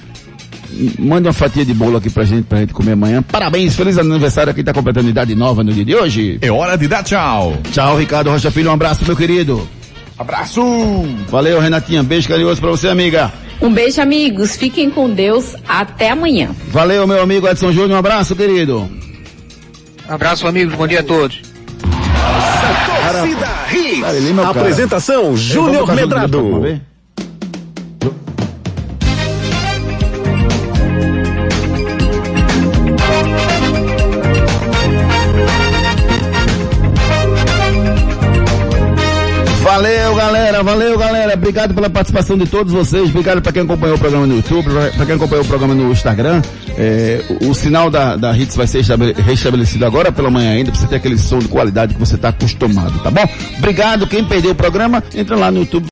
Mande uma fatia de bolo aqui pra gente, pra gente comer amanhã. Parabéns, feliz aniversário a quem tá completando idade nova no dia de hoje. É hora de dar tchau. Tchau, Ricardo Rocha Filho, um abraço, meu querido. Abraço! Valeu, Renatinha, beijo carinhoso pra você, amiga. Um beijo, amigos. Fiquem com Deus. Até amanhã. Valeu, meu amigo Edson Júnior, um abraço, querido. Abraço, amigos. Bom dia a todos. Torcida Hits. Meu cara. Apresentação Júnior Medrado. Valeu, galera, valeu, galera. Obrigado pela participação de todos vocês. Obrigado para quem acompanhou o programa no YouTube, para quem acompanhou o programa no Instagram. É, o, o sinal da, da Hits vai ser estabele- restabelecido agora pela manhã ainda, para você ter aquele som de qualidade que você está acostumado, tá bom? Obrigado. Quem perdeu o programa, entra lá no YouTube.